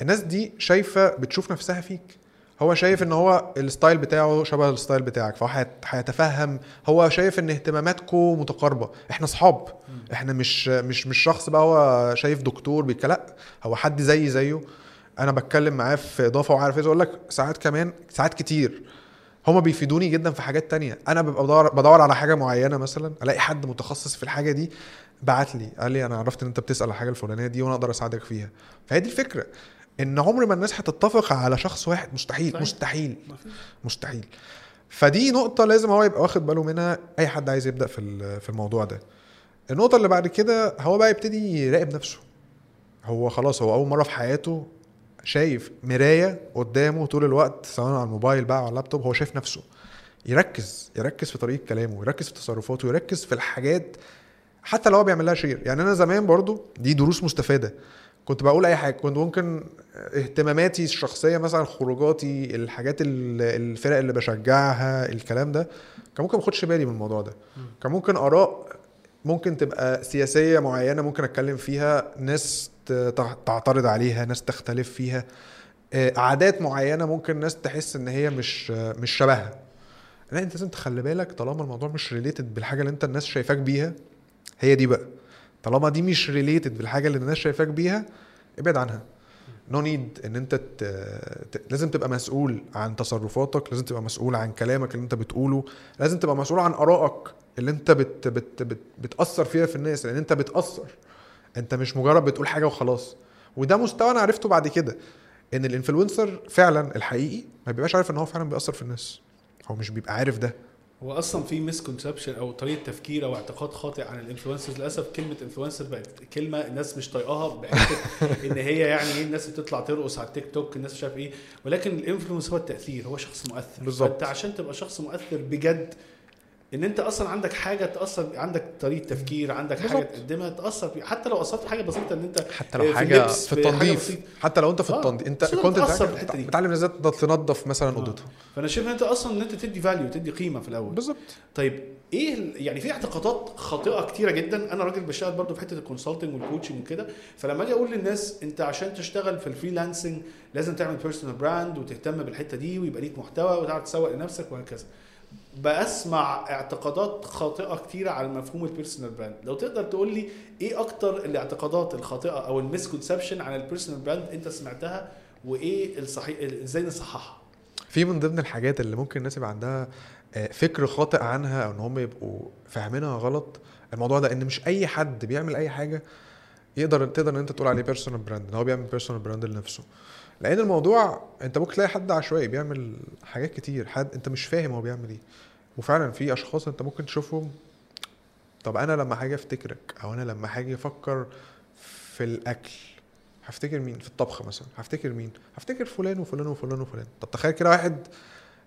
الناس دي شايفة بتشوف نفسها فيك. هو شايف إن هو ال style بتاعه شبه ال style بتاعك فهو هيت- هيتفهم. هو شايف إن اهتماماتكم متقاربة. إحنا اصحاب إحنا مش مش مش شخص بقى هو شايف دكتور بيك لا هو حد زي زيه. أنا بتكلم معاه في إضافة وعارف إيه أقول لك ساعات كمان ساعات كتير هما بيفيدوني جدا في حاجات تانية. أنا ببقى بدور بدور على حاجة معينة مثلا ألاقي حد متخصص في الحاجة دي بعت لي قال لي أنا عرفت إن أنت بتسأل على الحاجة الفلانية دي وأنا أقدر أساعدك فيها. فهي دي الفكرة. إن عمر ما الناس هتتفق على شخص واحد مستحيل صحيح. مستحيل. مستحيل فدي نقطة لازم هو يبقى واخد باله منها أي حد عايز يبدأ في في الموضوع ده. النقطة اللي بعد كده هو بقى يبتدي يراقب نفسه. هو خلاص هو أول مرة في حياته شايف مراية قدامه طول الوقت سواء على الموبايل بقى على اللابتوب هو شايف نفسه. يركز يركز في طريقة كلامه يركز في تصرفاته يركز في الحاجات حتى لو هو بيعمل لها شير يعني أنا زمان برضو دي دروس مستفادة كنت بقول أي حاجة كنت ممكن اهتماماتي الشخصية مثلا خروجاتي الحاجات ال- الفرق اللي بشجعها الكلام ده كان ممكن ما أخدش بالي من الموضوع ده. كان ممكن آراء ممكن تبقى سياسية معينة ممكن أتكلم فيها ناس تعترض عليها ناس تختلف فيها. آه، عادات معينة ممكن ناس تحس إن هي مش مش شبهها. لا أنت لازم تخلي بالك طالما الموضوع مش ريليتد بالحاجة اللي أنت الناس شايفاك بيها هي دي بقى. طالما دي مش related بالحاجة اللي الناس شايفاك بيها ابعد عنها. no need إن أنت ت... ت... لازم تبقى مسؤول عن تصرفاتك لازم تبقى مسؤول عن كلامك اللي أنت بتقوله لازم تبقى مسؤول عن آرائك اللي أنت بت... بت... بت... بتأثر فيها في الناس لأن أنت بتأثر. أنت مش مجرد بتقول حاجة وخلاص. وده مستوى أنا عرفته بعد كده إن ال influencer فعلا الحقيقي ما بيبقاش عارف إن هو فعلا بيأثر في الناس. هو مش بيبقى عارف ده. هو أصلا في misconception أو طريقة تفكير أو اعتقاد خاطئ عن ال influencers للأسف كلمة influencer بقت كلمة الناس مش طايقاها إن هي يعني إيه الناس بتطلع ترقص على التيك توك الناس مش عارف إيه. ولكن ال influence هو التأثير هو شخص مؤثر. بالظبط. عشان تبقى شخص مؤثر بجد إن أنت أصلا عندك حاجة تأثر عندك طريقة تفكير عندك حاجة بالظبط. تقدمها تأثر فيها. حتى لو أثرت في حاجة بسيطة إن أنت حتى لو في حاجة في في حاجة التنظيف. حتى لو أنت في آه. التنظيف أنت في دي. بتعلم الناس تنظف مثلا آه. اوضتها فأنا شايف إن أنت أصلا إن أنت تدي value تدي قيمة في الأول بالظبط طيب إيه يعني في اعتقادات خاطئة كتيرة جدا أنا راجل بشتغل برضو في حتة ال consulting وال coaching وكده فلما أجي أقول للناس أنت عشان تشتغل في ال freelancing لازم تعمل personal brand وتهتم بالحتة دي ويبقى ليك محتوى وتعرف تسوق لنفسك وهكذا بسمع اعتقادات خاطئة كتيره على مفهوم ال personal brand لو تقدر تقول لي إيه أكتر الاعتقادات الخاطئة أو ال misconception عن ال personal brand أنت سمعتها وإيه الصحيح إزاي نصححها؟ في من ضمن الحاجات اللي ممكن الناس يبقى عندها آه، فكر خاطئ عنها أو إن هم يبقوا فاهمينها غلط الموضوع ده إن مش أي حد بيعمل أي حاجة يقدر تقدر إن أنت تقول عليه personal brand إن هو بيعمل personal brand لنفسه. لأن الموضوع أنت ممكن تلاقي حد عشوائي بيعمل حاجات كتير حد أنت مش فاهم هو بيعمل إيه. وفعلا في أشخاص أنت ممكن تشوفهم. طب أنا لما هاجي أفتكرك أو أنا لما هاجي أفكر في الأكل هفتكر مين؟ في الطبخ مثلا. هفتكر مين؟ هفتكر فلان وفلان وفلان وفلان. طب تخيل كده واحد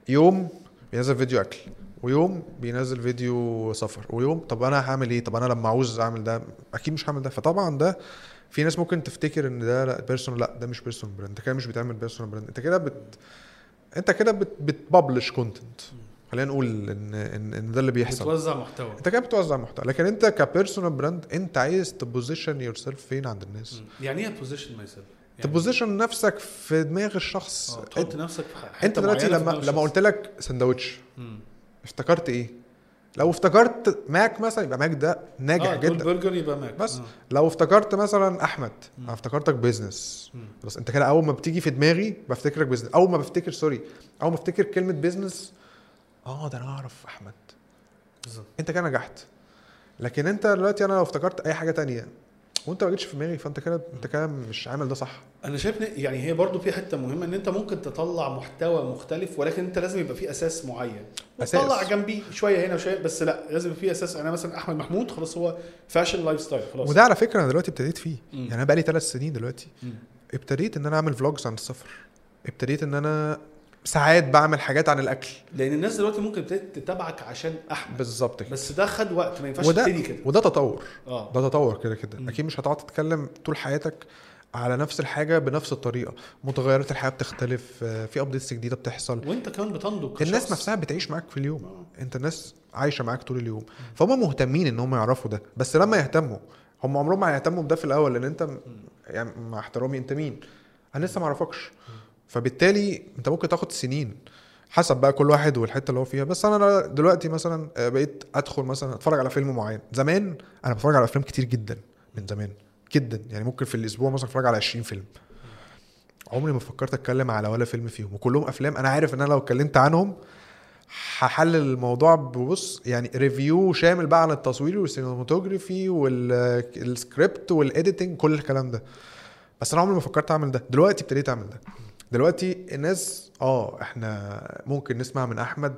يوم بينزل فيديو أكل ويوم بينزل فيديو سفر ويوم طب أنا هعمل إيه؟ طب أنا لما عاوز أعمل ده أكيد مش هعمل ده. فطبعا ده في ناس ممكن تفتكر إن ده لأ personal لأ ده مش personal brand أنت كده مش بتعمل بيرسونال براند أنت كده بت أنت كده بت بت publish content خلينا نقول ان ان, إن ده اللي بيحصل. بتوزع محتوى. أنت كده بتوزع محتوى. لكن أنت ك personal brand أنت عايز ت position yourself فين عند الناس؟ يعني إيه position myself ت position نفسك في دماغ الشخص. آه انت, تحط نفسك في حتة أنت دلوقتي لما لما. قلت لك سندوتش. افتكرت إيه؟ لو افتكرت ماك مثلا يبقى ماك ده ناجح تقول جدا. برجر يبقى ماك. بس آه. لو افتكرت مثلا أحمد مم. أنا افتكرتك business. بس أنت كده أول ما بتيجي في دماغي بفتكرك business أول ما بفتكر sorry أول ما افتكر كلمة business آه ده أنا أعرف أحمد. بالظبط. أنت كده نجحت. لكن أنت دلوقتي أنا لو افتكرت أي حاجة تانية وأنت ما جيتش في دماغي فأنت كده أنت كده مش عامل ده صح. أنا شايف يعني هي برضو في حتة مهمة إن أنت ممكن تطلع محتوى مختلف ولكن أنت لازم يبقى في أساس معين. أساس. تطلع جنبيه شوية هنا وشوية بس لأ لازم يبقى في أساس. أنا مثلا أحمد محمود خلاص هو fashion lifestyle خلاص. وده على فكرة أنا دلوقتي ابتديت فيه. مم. يعني أنا بقالي ثلاث سنين دلوقتي. مم. ابتديت إن أنا أعمل vlogs عن السفر. ابتديت إن أنا ساعات بعمل حاجات عن الأكل. لأن الناس دلوقتي ممكن تتابعك عشان أحمد. بالظبط كده. بس ده خد وقت ما ينفعش تبتدي كده. وده تطور. آه. ده تطور كده كده. أكيد مش هتقعد تتكلم طول حياتك على نفس الحاجة بنفس الطريقة. متغيرات الحياة بتختلف آه، في ابديتس جديدة بتحصل. وأنت كمان بتنضج الناس كشخص. نفسها بتعيش معاك في اليوم. آه. أنت الناس عايشة معاك طول اليوم. فهم مهتمين إن هم يعرفوا ده. بس لما يهتموا هم عمرهم ما هيهتموا بده في الأول لأن أنت يعني مع احترامي أنت مين؟ أنا لسه ما اعرفكش فبالتالي انت ممكن تاخد سنين حسب بقى كل واحد والحتة اللي هو فيها. بس أنا دلوقتي مثلا آه، بقيت أدخل مثلا أتفرج على فيلم معين. زمان أنا بتفرج على أفلام كتير جدا من زمان جدا. يعني ممكن في الأسبوع مثلا أتفرج على 20 فيلم. عمري ما فكرت أتكلم على ولا فيلم فيهم. وكلهم أفلام. أنا عارف إن أنا لو اتكلمت عنهم هحلل الموضوع ببص يعني review شامل بقى عن التصوير وال cinematography وال script وال editing كل الكلام ده. بس أنا عمري ما فكرت أعمل ده. دلوقتي ابتديت أعمل ده. دلوقتي الناس آه إحنا ممكن نسمع من أحمد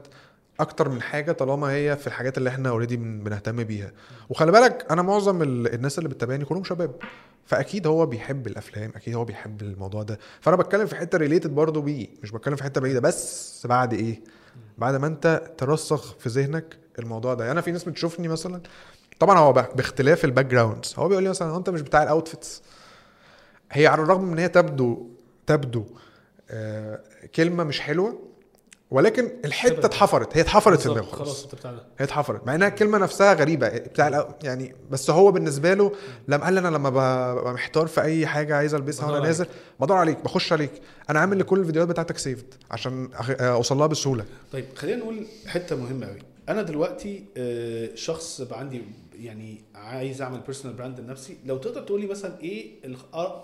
أكتر من حاجة طالما هي في الحاجات اللي إحنا already بنهتم بيها. وخلي بالك أنا معظم ال- الناس اللي بتتابعني كلهم شباب فأكيد هو بيحب الأفلام أكيد هو بيحب الموضوع ده. فأنا بتكلم في حتة related برضه بيه مش بتكلم في حتة بعيدة. بس بعد إيه؟ بعد ما أنت ترسخ في ذهنك الموضوع ده. يعني أنا في ناس بتشوفني مثلا طبعا هو باختلاف ال backgrounds هو بيقول لي مثلا "هو أنت مش بتاع ال outfits هي على الرغم من إن هي تبدو تبدو كلمة مش حلوة ولكن الحتة. اتحفرت. هي اتحفرت في دماغه. خلاص هي اتحفرت مع إنها الكلمة نفسها غريبة. بتاع يعني بس هو بالنسبة له لما قال أنا لما ببقى محتار في أي حاجة عايز ألبسها وأنا نازل بدور عليك بخش عليك. أنا عامل لكل الفيديوهات بتاعتك saved عشان أخ- أوصل لها بسهولة. طيب خلينا نقول حتة مهمة قوي أنا دلوقتي آه، شخص بقى عندي يعني عايز أعمل personal brand لنفسي. لو تقدر تقول لي مثلا إيه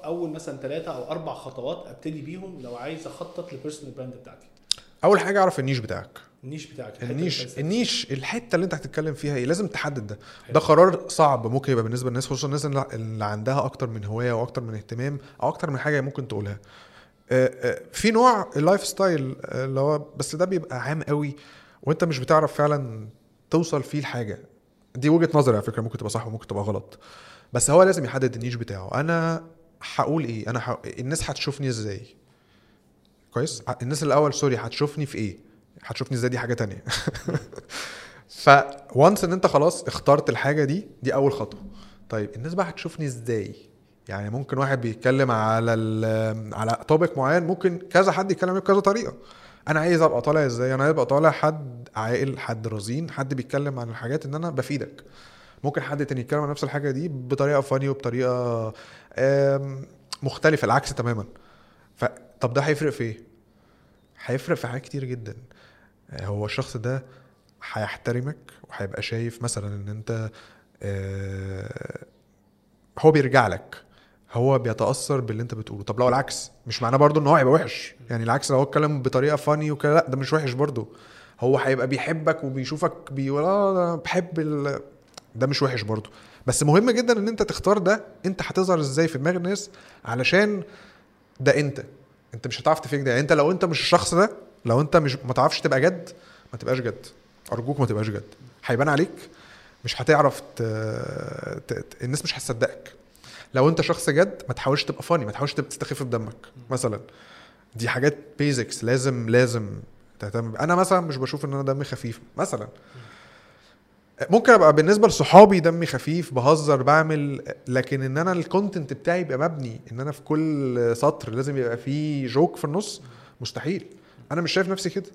أول مثلا ثلاثة أو أربع خطوات أبتدي بيهم لو عايز أخطط لل personal brand بتاعتي. أول حاجة أعرف ال niche بتاعك. ال niche بتاعك ال niche ال niche الحتة اللي أنت هتتكلم فيها إيه؟ لازم تحدد ده. حلو. ده قرار صعب ممكن يبقى بالنسبة للناس خصوصا الناس اللي عندها أكتر من هواية أو أكتر من اهتمام أو أكتر من حاجة ممكن تقولها. آه، آه، في نوع ال lifestyle آه، اللي هو بس ده بيبقى عام قوي وأنت مش بتعرف فعلا توصل فيه لحاجه دي وجهة نظري على فكرة ممكن تبقى صح وممكن تبقى غلط. بس هو لازم يحدد ال niche بتاعه. أنا هقول إيه؟ أنا ح... الناس هتشوفني إزاي؟ كويس؟ الناس الأول sorry هتشوفني في إيه؟ هتشوفني إزاي؟ دي حاجة تانية. ف once إن أنت خلاص اخترت الحاجة دي دي أول خطوة. طيب الناس بقى هتشوفني إزاي؟ يعني ممكن واحد بيتكلم على على توبيك معين ممكن كذا حد يتكلم بكذا طريقة. أنا عايز ابقى طالع إزاي؟ أنا ابقى طالع حد عاقل حد رزين حد بيتكلم عن الحاجات ان أنا بفيدك. ممكن حد تاني يتكلم عن نفس الحاجة دي بطريقة فاني وبطريقة مختلفة العكس تماما. طب ده هيفرق في إيه؟ هيفرق في حاجات كتير جدا. هو الشخص ده هيحترمك وهيبقى شايف مثلا إن أنت آه، هو بيرجع لك. هو بيتأثر باللي انت بتقوله. طب لو العكس مش معناه برضو إن هو هيبقى وحش. يعني العكس لو هو اتكلم بطريقة فاني وكده لأ ده مش وحش برضو. هو هيبقى بيحبك وبيشوفك بيقول أنا بحب ال... ده مش وحش برضو. بس مهم جدا إن انت تختار ده. انت هتظهر إزاي في دماغ الناس؟ علشان ده انت. انت مش هتعرف تفيك ده. يعني انت لو انت مش الشخص ده لو انت مش ما تعرفش تبقى جد ما تبقاش جد. أرجوك ما تبقاش جد. هيبان عليك. مش هتعرف. ت... ت... الناس مش هتصدقك. لو انت شخص جد ما تحاولش تبقى funny ما تحاولش تستخف بدمك مثلا. دي حاجات basics لازم لازم تهتم. أنا مثلا مش بشوف إن أنا دمي خفيف مثلا. ممكن أبقى بالنسبة لصحابي دمي خفيف بهزر بعمل لكن إن أنا ال content بتاعي يبقى مبني إن أنا في كل سطر لازم يبقى فيه joke في النص مستحيل. أنا مش شايف نفسي كده.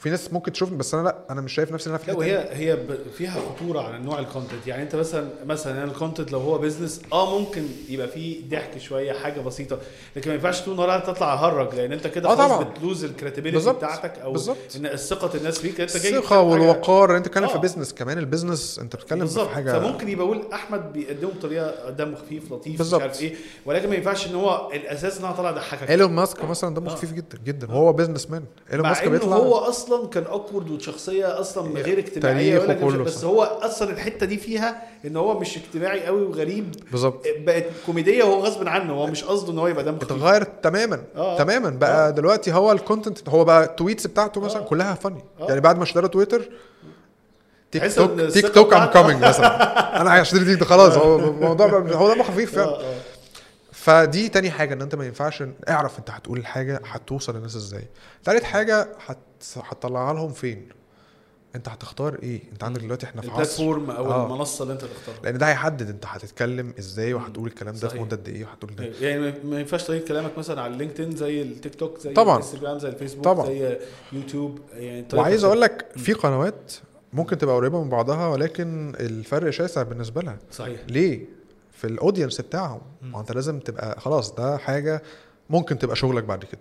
في ناس ممكن تشوفني بس أنا لأ أنا مش شايف نفسي إن أنا في لا هي ب- فيها خطورة على نوع ال content يعني أنت مثلا مثلا يعني ال content لو هو business آه ممكن يبقى فيه ضحك شوية حاجة بسيطة لكن ما ينفعش طول النهار تطلع هرج لأن أنت كده آه خلاص. بت lose ال credibility بالظبط. بتاعتك أو بالظبط. إن الثقة الناس فيك أنت جاي الثقه والوقار أنت بتتكلم في آه. business كمان ال business أنت بتتكلم في حاجة فممكن يبقى يقول أحمد بيقدمه بطريقة دمه خفيف لطيف. مش عارف إيه ولكن ما ينفعش إن هو الأساس إن أنا طالع اضحكك إيلون ماسك مثلا دمه آه. خفيف جدا جدا وهو businessman إيلون ماسك بيطلع هو أصلا كان awkward وشخصية أصلا غير اجتماعية مش- كله بس صح. هو أصلا الحتة دي فيها إن هو مش اجتماعي قوي وغريب بالظبط بقت كوميدية وهو غصب عنه هو مش قصده إن هو يبقى دمه اتغير تماما آه. تماما بقى آه. دلوقتي هو ال content هو بقى ال tweets بتاعته مثلا آه. كلها funny آه. يعني بعد ما اشترى تويتر تيك توك تيك توك I'm coming مثلا أنا هشتري تيك خلاص هو الموضوع هو دمه خفيف فعلا آه، آه. فدي تاني حاجة إن أنت ما ينفعش اعرف أنت هتقول الحاجة هتوصل للناس إزاي. تالت حاجة هت... هتطلعها لهم فين؟ أنت هتختار إيه؟ أنت عندك دلوقتي إحنا في عصر. ال platform أو آه. المنصة اللي أنت تختارها. لأن ده هيحدد أنت هتتكلم إزاي وهتقول الكلام ده في. مدة قد إيه وهتقول ده. يعني ما- ينفعش طريقه كلامك مثلا على اللينكدين زي التيك توك زي طبعاً. الانستجرام زي الفيسبوك طبعاً. زي يوتيوب. يعني طريقة وعايز. أقول لك في قنوات ممكن تبقى قريبة من بعضها ولكن الفرق شاسع بالنسبة لها. صحيح. ليه؟ في ال audience بتاعهم. ما انت لازم تبقى خلاص ده حاجة ممكن تبقى شغلك بعد كده.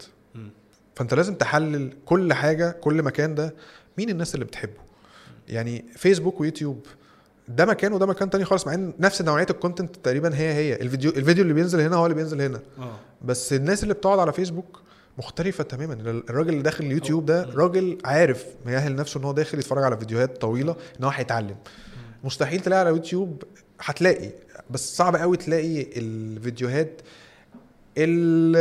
فانت لازم تحلل كل حاجة كل مكان ده مين الناس اللي بتحبه. يعني فيسبوك ويوتيوب ده مكان وده مكان تاني خالص مع إن نفس نوعية ال content تقريبا هي هي. الفيديو الفيديو اللي بينزل هنا هو اللي بينزل هنا. آه. بس الناس اللي بتقعد على فيسبوك مختلفة تماما. الراجل اللي داخل اليوتيوب ده راجل عارف مأهل نفسه إن هو داخل يتفرج على فيديوهات طويلة إن هو هيتعلم. مستحيل تلاقي على يوتيوب هتلاقي بس صعب قوي تلاقي الفيديوهات ال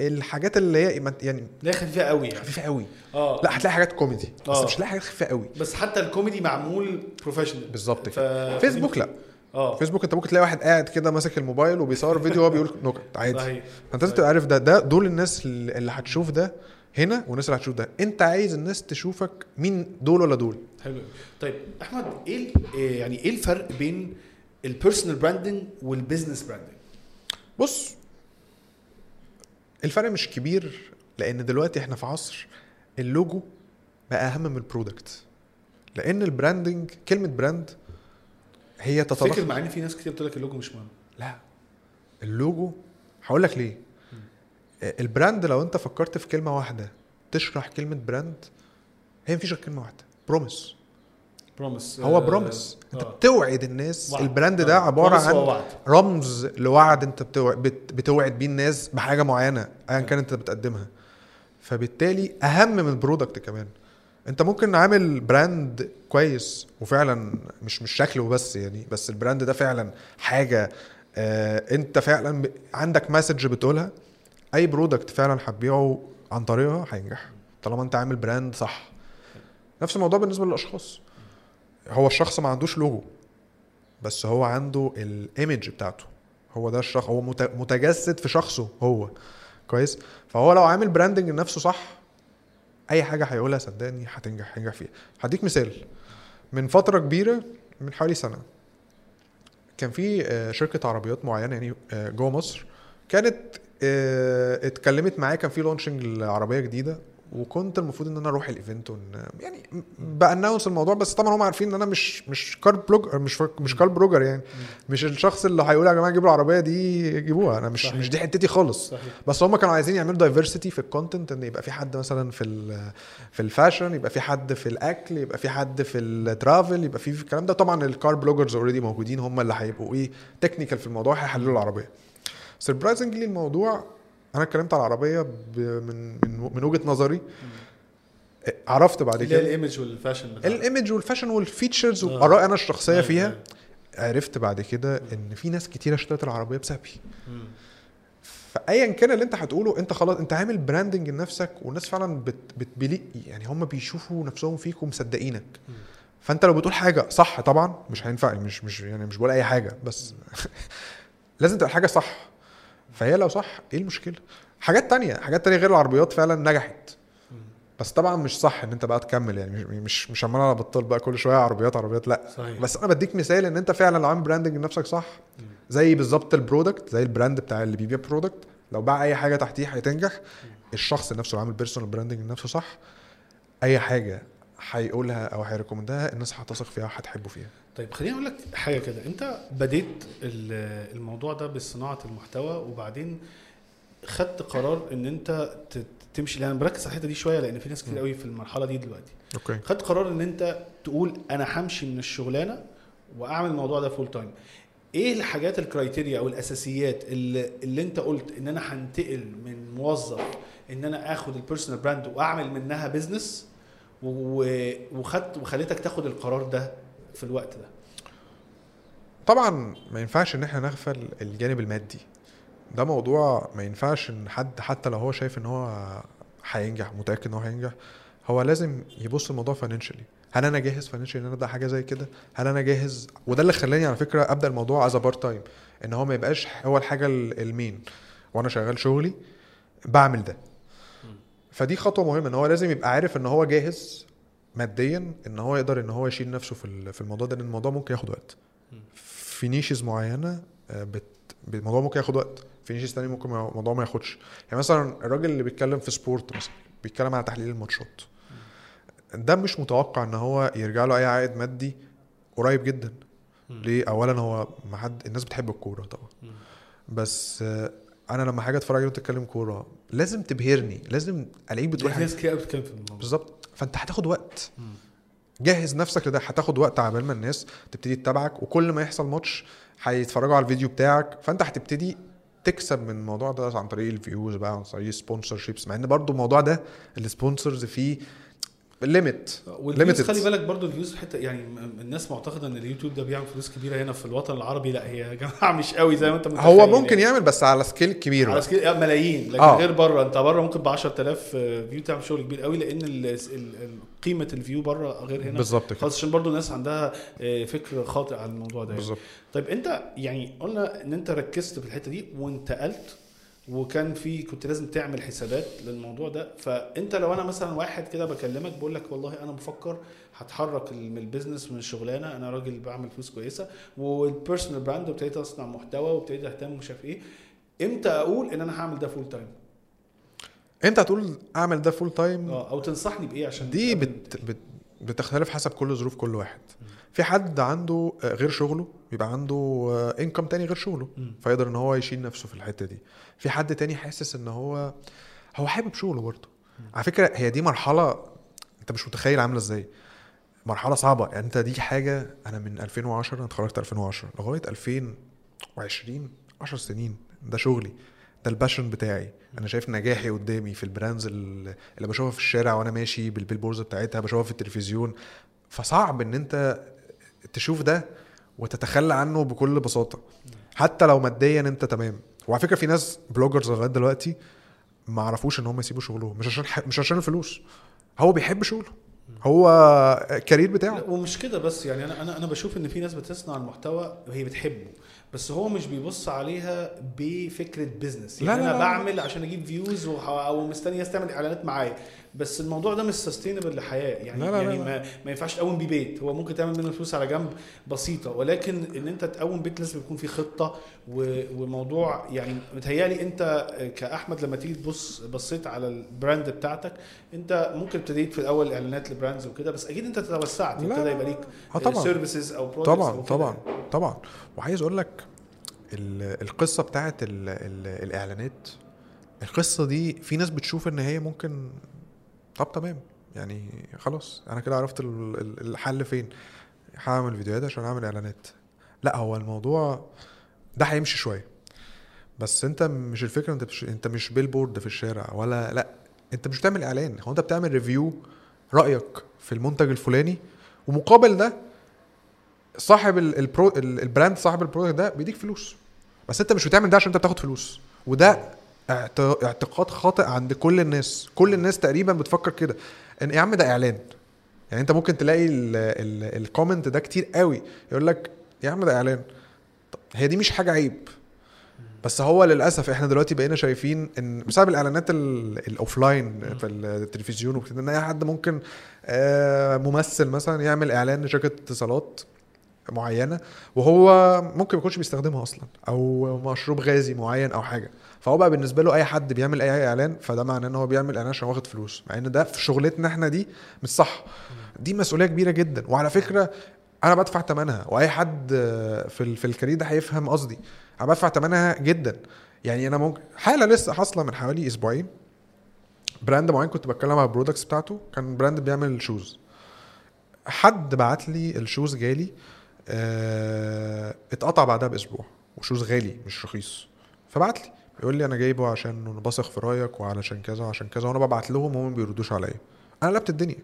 الحاجات اللي هي يعني داخل فيها قوي يعني. خفيفة قوي. آه. لا هتلاقي حاجات كوميدي بس آه. مش هتلاقي حاجات خفيفة قوي. بس حتى الكوميدي معمول professional بالظبط ف... كده. فيسبوك لا. آه. فيسبوك انت ممكن تلاقي واحد قاعد كده ماسك الموبايل وبيصور فيديو وهو بيقول نكت عادي. صحيح. فانت لازم تبقى عارف ده ده دول الناس اللي اللي هتشوف ده هنا والناس اللي هتشوف ده. انت عايز الناس تشوفك مين دول ولا دول؟ حلو. طيب أحمد إيه إيه يعني إيه الفرق بين ال personal branding وال business branding بص الفرق مش كبير لأن دلوقتي إحنا في عصر اللوجو بقى أهم من ال product لأن ال branding كلمة brand هي فكر تتضخم مع إن في ناس كتير بتقول لك اللوجو مش مهم؟ لا. اللوجو هقول لك ليه. ال brand لو أنت فكرت في كلمة واحدة تشرح كلمة brand هي مفيش غير كلمة واحدة promise promise هو promise انت بتوعد الناس. وعد. ال brand ده آه. عباره عن. رمز لوعد انت بتوع- بت- بتوعد بيه الناس بحاجة معينة ايا كان انت بتقدمها. فبالتالي أهم من ال product كمان. انت ممكن عامل brand كويس وفعلا مش مش شكله بس يعني بس ال brand ده فعلا حاجة آه انت فعلا عندك message بتقولها أي product فعلا هتبيعه عن طريقها هينجح طالما انت عامل brand صح. نفس الموضوع بالنسبة للأشخاص. هو الشخص ما عندوش لوجو بس هو عنده ال image بتاعته. هو ده الشخص هو مت- متجسد في شخصه هو. كويس؟ فهو لو عامل branding لنفسه صح أي حاجة هيقولها صدقني هتنجح هينجح فيها. هديك مثال. من فترة كبيرة من حوالي سنة كان في آه، شركة عربيات معينة يعني آه، جوه مصر كانت آه، اتكلمت معايا كان في launching لعربية جديدة وكنت المفروض إن أنا أروح ال event ون... يعني ب announce الموضوع بس طبعا هم عارفين إن أنا مش مش car blogger مش مش car blogger يعني. مش الشخص اللي هيقول يا جماعة جيبوا العربية دي جيبوها. أنا مش صحيح. مش دي حتتي خالص. صحيح. بس هم كانوا عايزين يعملوا diversity في ال content إن يبقى في حد مثلا في ال في ال fashion يبقى في حد في الأكل يبقى في حد في ال travel يبقى في في الكلام ده. طبعا ال car bloggers already موجودين هم اللي هيبقوا إيه technical في الموضوع هيحللوا العربية. surprisingly الموضوع أنا اتكلمت على العربية من من من وجهة نظري عرفت بعد كده الإيمج والفاشن. الإيمج والفاشن والفيتشرز آه. وآرائي أنا الشخصية أيوة، فيها أيوة. عرفت بعد كده إن في ناس كتيرة اشترت العربية بسببي. فأيا كان اللي أنت هتقوله أنت خلاص أنت عامل branding لنفسك والناس فعلا بت بتبلي يعني هم بيشوفوا نفسهم فيك ومصدقينك. فأنت لو بتقول حاجة صح طبعا مش هينفع مش مش يعني مش بقول أي حاجة بس لازم تبقى حاجة صح فهي لو صح إيه المشكلة؟ حاجات تانية حاجات تانية غير العربيات فعلا نجحت. بس طبعا مش صح إن أنت بقى تكمل يعني مش مش مش عمال على بطال بقى كل شوية عربيات عربيات لأ. صحيح. بس أنا بديك مثال إن أنت فعلا لو عامل branding لنفسك صح. زي بالظبط ال product زي ال brand بتاع اللي بيبيع product لو باع أي حاجة تحتيه هتنجح الشخص نفسه اللي عامل personal branding لنفسه صح أي حاجة هيقولها أو هي recommend ها الناس هتثق فيها وهتحبه فيها. طيب خليني أقول لك حاجة كده. أنت بديت ال- الموضوع ده بصناعة المحتوى وبعدين خدت قرار إن أنت تمشي. لأن بركز على الحتة دي شوية لأن في ناس كتير قوي في المرحلة دي دلوقتي. okay. خدت قرار إن أنت تقول أنا همشي من الشغلانة وأعمل الموضوع ده full time إيه الحاجات ال criteria أو الأساسيات اللي, اللي أنت قلت إن أنا هنتقل من موظف إن أنا آخد ال personal brand وأعمل منها business وخدت وخليتك تاخد القرار ده في الوقت ده. طبعا ما ينفعش إن إحنا نغفل الجانب المادي. ده موضوع ما ينفعش إن حد حتى لو هو شايف إن هو هينجح متأكد إن هو هينجح هو لازم يبص الموضوع financially هل أنا جاهز financially إن أنا أبدأ حاجة زي كده؟ هل أنا جاهز؟ وده اللي خلاني على فكرة أبدأ الموضوع as part time إن هو ما يبقاش هو الحاجة ال- ال main. وأنا شغال شغلي بعمل ده. فدي خطوة مهمة إن هو لازم يبقى عارف إن هو جاهز ماديا إن هو يقدر إن هو يشيل نفسه في في الموضوع ده لأن الموضوع ممكن ياخد وقت. في niches معينة آه، بت... الموضوع ممكن ياخد وقت. في niches تاني ممكن الموضوع ما ياخدش. يعني مثلا الراجل اللي بيتكلم في sport مثلا بيتكلم على تحليل الماتشات. ده مش متوقع إن هو يرجع له أي عائد مادي قريب جدا. ليه؟ اولا هو ما حد الناس بتحب الكورة طبعا. بس آه، أنا لما حاجة أتفرج عليه وتتكلم كورة لازم تبهرني لازم ألاقيك بتقول في حاجة. ناس كتير بتتكلم في الموضوع. بالظبط. فانت هتاخد وقت. جهز نفسك لده هتاخد وقت عبال ما الناس تبتدي تتابعك وكل ما يحصل ماتش هيتفرجوا على الفيديو بتاعك فانت هتبتدي تكسب من الموضوع ده عن طريق ال views بقى عن طريق sponsorships مع إن برضو الموضوع ده ال sponsors فيه limit limited. خلي بالك برضو ال views حتة يعني الناس معتقدة إن اليوتيوب ده بيعمل فلوس كبيرة هنا في الوطن العربي لا هي يا جماعة مش قوي زي ما أنت متخيل هو ممكن يعني. يعمل بس على scale كبير على. scale آه، ملايين لكن آه. غير بره أنت بره ممكن ب 10000 view تعمل شغل كبير قوي لأن ال- ال- ال- قيمة ال view بره غير هنا بالظبط كده عشان برضو الناس عندها آه، فكر خاطئ عن الموضوع ده يعني. بالظبط طيب أنت يعني قلنا إن أنت ركزت في الحتة دي وانتقلت وكان في كنت لازم تعمل حسابات للموضوع ده. فأنت لو أنا مثلا واحد كده بكلمك بقول لك والله أنا بفكر هتحرك من ال business من الشغلانة أنا راجل بعمل فلوس كويسة وال personal brand وابتديت أصنع محتوى وابتديت أهتم ومش عارف إيه إمتى أقول إن أنا هعمل ده full time انت هتقول أعمل ده full time آه أو تنصحني بإيه عشان دي بت بت بتختلف حسب كل ظروف كل واحد. في حد عنده آه، غير شغله بيبقى عنده income تاني غير شغله. فيقدر إن هو يشيل نفسه في الحتة دي. في حد تاني حاسس إن هو هو حابب شغله برضه. على فكرة هي دي مرحلة أنت مش متخيل عاملة إزاي. مرحلة صعبة يعني أنت دي حاجة أنا من 2010 أنا اتخرجت 2010 لغاية 2020 10 سنين ده شغلي ده ال passion بتاعي. أنا شايف نجاحي قدامي في ال brands اللي بشوفها في الشارع وأنا ماشي بال billboards بتاعتها بشوفها في التلفزيون. فصعب إن أنت تشوف ده وتتخلى عنه بكل بساطة. حتى لو ماديا أنت تمام. وعلى فكرة في ناس bloggers لغاية دلوقتي ما عرفوش إن هم يسيبوا شغلهم مش عشان ح... مش عشان الفلوس هو بيحب شغله هو ال career بتاعه. ومش كده بس يعني أنا أنا أنا بشوف إن في ناس بتصنع المحتوى وهي بتحبه بس هو مش بيبص عليها بفكرة business يعني لا، أنا لا. بعمل عشان أجيب views أو مستني ناس تعمل إعلانات معايا. بس الموضوع ده مش sustainable لحياة. يعني لا، لا، يعني لا. ما, ما ينفعش تقوم بيه بيت. هو ممكن تعمل منه فلوس على جنب بسيطة. ولكن إن أنت تقوم بيت لازم يكون في خطة وموضوع يعني متهيألي أنت كأحمد لما تيجي تبص بصيت على ال brand بتاعتك أنت ممكن ابتديت في الأول إعلانات ل brands وكده بس أكيد أنت توسعت لا، ابتدى لا، يبقى ليك آه طبعا. services أو products طبعا أو. طبعا طبعا. وعايز أقول لك ال- القصة بتاعت ال ال الإعلانات القصة دي في ناس بتشوف إن هي ممكن طب تمام. يعني خلاص أنا كده عرفت ال- ال- الحل فين. هعمل فيديوهات عشان أعمل إعلانات. لأ هو الموضوع ده هيمشي شوية. بس أنت مش الفكرة أنت مش أنت مش billboard في الشارع ولا لأ أنت مش بتعمل إعلان. هو أنت بتعمل review رأيك في المنتج الفلاني ومقابل ده صاحب ال- ال pro ال- ال brand صاحب ال product ده بيديك فلوس. بس أنت مش بتعمل ده عشان أنت بتاخد فلوس. وده اعتقاد خاطئ عند كل الناس. كل الناس تقريبا بتفكر كده. إن يا عم ده إعلان. يعني أنت ممكن تلاقي ال comment ده كتير قوي. يقول لك يا عم ده إعلان. طب هي دي مش حاجة عيب. بس هو للأسف إحنا دلوقتي بقينا شايفين إن بسبب الإعلانات ال offline في التلفزيون وكده إن أي حد ممكن آه، ممثل مثلا يعمل إعلان لشركة اتصالات معينة وهو ممكن ما يكونش بيستخدمها أصلا أو مشروب غازي معين أو حاجة. فهو بقى بالنسبة له أي حد بيعمل أي إعلان فده معناه إن هو بيعمل إعلان عشان واخد فلوس مع إن ده في شغلتنا إحنا دي مش صح. دي مسؤولية كبيرة جدا. وعلى فكرة أنا بدفع ثمنها وأي حد في في ال career ده هيفهم قصدي. أنا بدفع ثمنها جدا. يعني أنا ممكن حالة لسه حاصلة من حوالي أسبوعين brand معين كنت بتكلم على ال products بتاعته كان brand بيعمل shoes حد بعت لي ال shoes جالي آه اتقطع بعدها بأسبوع و shoes غالي مش رخيص. فبعت لي بيقول لي أنا جايبه عشان بثق في رأيك وعلشان كذا وعشان كذا وأنا ببعت لهم وهم ما بيردوش عليا. أنا قلبت الدنيا.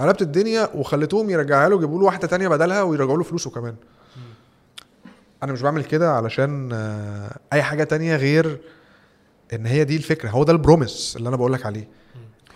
قلبت الدنيا وخليتهم يرجعها له يجيبوا له واحدة تانية بدلها ويرجعوا له فلوسه كمان. أنا مش بعمل كده علشان آه، أي حاجة تانية غير إن هي دي الفكرة. هو ده ال promise اللي أنا بقول لك عليه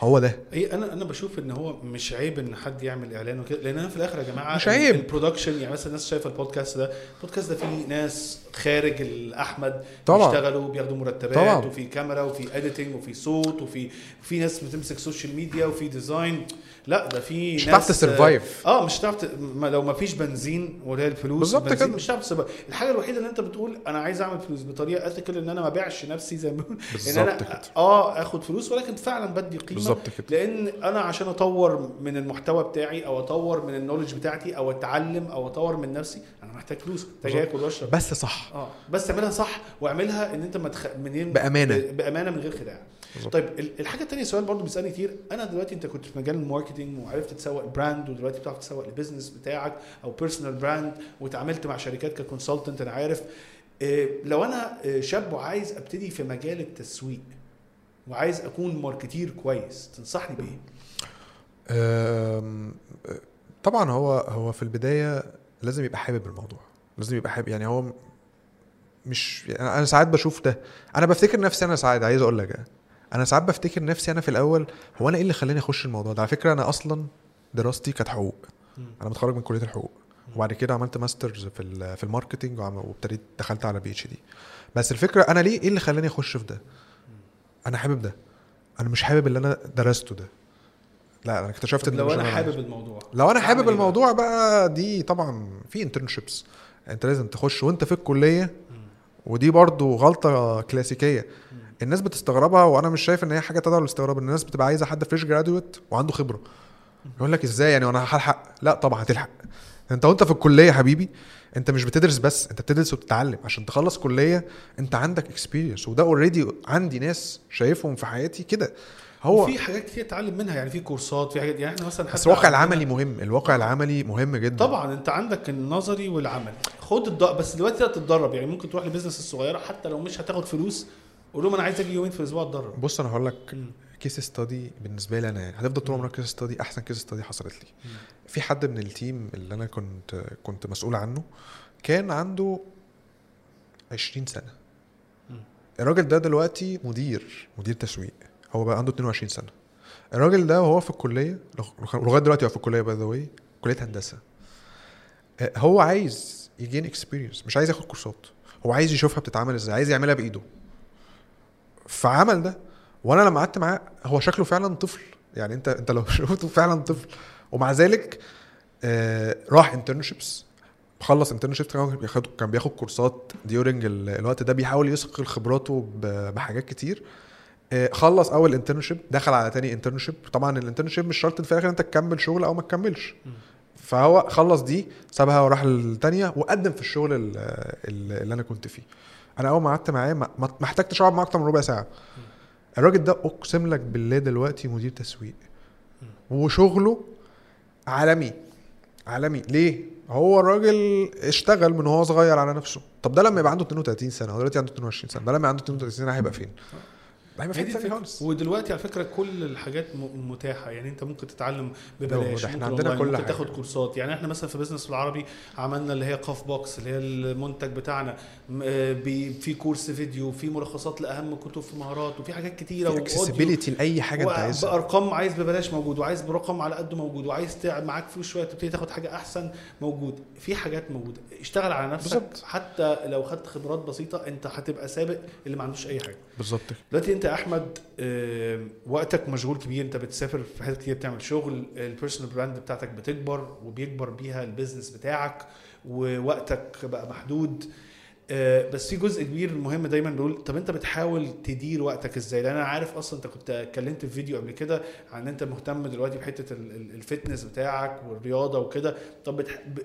هو ده إيه أنا أنا بشوف إن هو مش عيب إن حد يعمل إعلان وكده لأن أنا في الآخر يا جماعة مش عيب. ال production يعني مثلا الناس شايفة البودكاست ده البودكاست ده فيه ناس خارج الأحمد طبعا. بيشتغلوا بياخدوا مرتبات طبعا. وفي كاميرا وفي editing وفي صوت وفي في ناس بتمسك social media وفي design لا ده في مش هتعرف ت survive. آه مش هتعرف لو ما فيش بنزين ولا الفلوس بالظبط كده. مش هتعرف ت survive الحاجة الوحيدة اللي انت بتقول أنا عايز أعمل فلوس بطريقة ethical إن أنا ما أبيعش نفسي زي ما بيقولوا. ان بالظبط أنا كده. آه آخد فلوس ولكن فعلا بدي قيمة بالظبط كده لأن أنا عشان أطور من المحتوى بتاعي أو أطور من ال knowledge بتاعتي أو أتعلم أو أطور من نفسي أنا محتاج فلوس محتاج. آكل وأشرب بس صح آه بس اعملها صح واعملها إن أنت ما تخ... منين بأمانة. ب... بأمانة من غير خداع بالظبط. طيب ال- الحاجة الثانية سؤال برضو بيسألني كتير. أنا دلوقتي أنت كنت في مجال ال marketing وعرفت تسوق brand ودلوقتي بتعرف تسوق ال business بتاعك أو personal brand وتعاملت مع شركات ك consultant أنا عارف. إيه لو أنا إيه، شاب وعايز أبتدي في مجال التسويق وعايز أكون marketer كويس تنصحني بإيه؟ طبعا هو هو في البداية لازم يبقى حابب الموضوع. لازم يبقى حابب يعني هو مش يعني أنا ساعات بشوف ده. أنا بفتكر نفسي أنا ساعات عايز أقول لك أنا ساعات بفتكر نفسي أنا في الأول هو أنا إيه اللي خلاني أخش الموضوع ده؟ على فكرة أنا أصلا دراستي كانت حقوق. أنا متخرج من كلية الحقوق. وبعد كده عملت masters في في ال marketing وابتديت دخلت على PhD بس الفكرة أنا ليه إيه اللي خلاني أخش في ده؟ أنا حابب ده. أنا مش حابب اللي أنا درسته ده. لا أنا اكتشفت إن لو أنا. حابب الموضوع لو أنا حابب إيه؟ الموضوع بقى دي طبعا في internships أنت لازم تخش وأنت في الكلية ودي برضو غلطة كلاسيكية. الناس بتستغربها وأنا مش شايف إن هي حاجة تدعو للاستغراب. الناس بتبقى عايزة حد fresh graduate وعنده خبرة. يقول لك إزاي يعني؟ وأنا هلحق؟ لا طبعا هتلحق. أنت وأنت في الكلية يا حبيبي أنت مش بتدرس بس أنت بتدرس وبتتعلم. عشان تخلص كلية أنت عندك experience وده already عندي ناس شايفهم في حياتي كده. هو في حاجات كتير اتعلم منها يعني في كورسات في حاجات يعني إحنا مثلا بس الواقع العملي مهم. الواقع العملي مهم جدا. طبعا أنت عندك النظري والعملي. خد الض... بس دلوقتي تقدر تتدرب. يعني ممكن تروح ل business الصغيرة حتى لو مش هتاخد فلوس قول لهم أنا عايز أجي يومين في الأسبوع أتدرب. بص أنا هقول لك. case study بالنسبة لي أنا يعني. هتفضل طول عمرك case study أحسن case study حصلت لي. في حد من ال team اللي أنا كنت كنت مسؤول عنه كان عنده 20 سنة. الراجل ده دلوقتي مدير مدير تسويق. هو بقى عنده 22 سنة. الراجل ده وهو في الكلية لغاية دلوقتي هو في الكلية by the way كلية هندسة. آه، هو عايز ي gain experience مش عايز ياخد كورسات. هو عايز يشوفها بتتعمل إزاي عايز يعملها بإيده. فعمل ده وأنا لما قعدت معاه هو شكله فعلا طفل. يعني أنت أنت لو شفته فعلا طفل. ومع ذلك آه راح internships خلص internship كان بياخد كان بياخد كورسات during الوقت ده بيحاول يثقل خبراته بحاجات كتير. آه، خلص أول internship دخل على تاني internship طبعا ال internship مش شرط في الآخر أنت تكمل شغل أو ما تكملش. فهو خلص دي سابها وراح التانية وقدم في الشغل ال- ال- اللي أنا كنت فيه. أنا أول ما قعدت معاه ما احتجتش أقعد معاه أكتر من ربع ساعة. الراجل ده أقسم لك بالله دلوقتي مدير تسويق. وشغله عالمي عالمي. ليه؟ هو الراجل اشتغل من هو صغير على نفسه. طب ده لما يبقى عنده 32 سنة هو دلوقتي عنده 22 سنة ده لما يبقى عنده 32 سنة هيبقى فين؟ هيبقى في حتة. خالص ودلوقتي على فكرة كل الحاجات متاحة يعني انت ممكن تتعلم ببلاش إحنا عندنا كل ممكن حاجة. تاخد كورسات يعني إحنا مثلا في بزنس بالعربي عملنا اللي هي قاف box اللي هي المنتج بتاعنا آه، في كورس فيديو في ملخصات لأهم كتب في مهارات وفي حاجات كتيرة. accessibility لأي حاجة انت عايزها بأرقام عايز ببلاش موجود وعايز برقم على قده موجود وعايز معاك فلوس شوية تبتدي تاخد حاجة أحسن موجود في حاجات موجودة اشتغل على نفسك بالظبط. حتى لو خدت خبرات بسيطة انت هتبقى سابق اللي ما عندوش أي حاجة بالظبط. دلوقتي انت يا احمد وقتك مشغول كبير انت بتسافر في حتت كتير بتعمل شغل ال personal brand بتاعتك بتكبر وبيكبر بيها ال business بتاعك ووقتك بقى محدود. آه، بس في جزء كبير مهم دايما بقول طب انت بتحاول تدير وقتك إزاي؟ لأن أنا عارف أصلا أنت كنت اتكلمت في فيديو قبل كده عن إن أنت مهتم دلوقتي بحتة ال- ال- ال fitness بتاعك والرياضة وكده. طب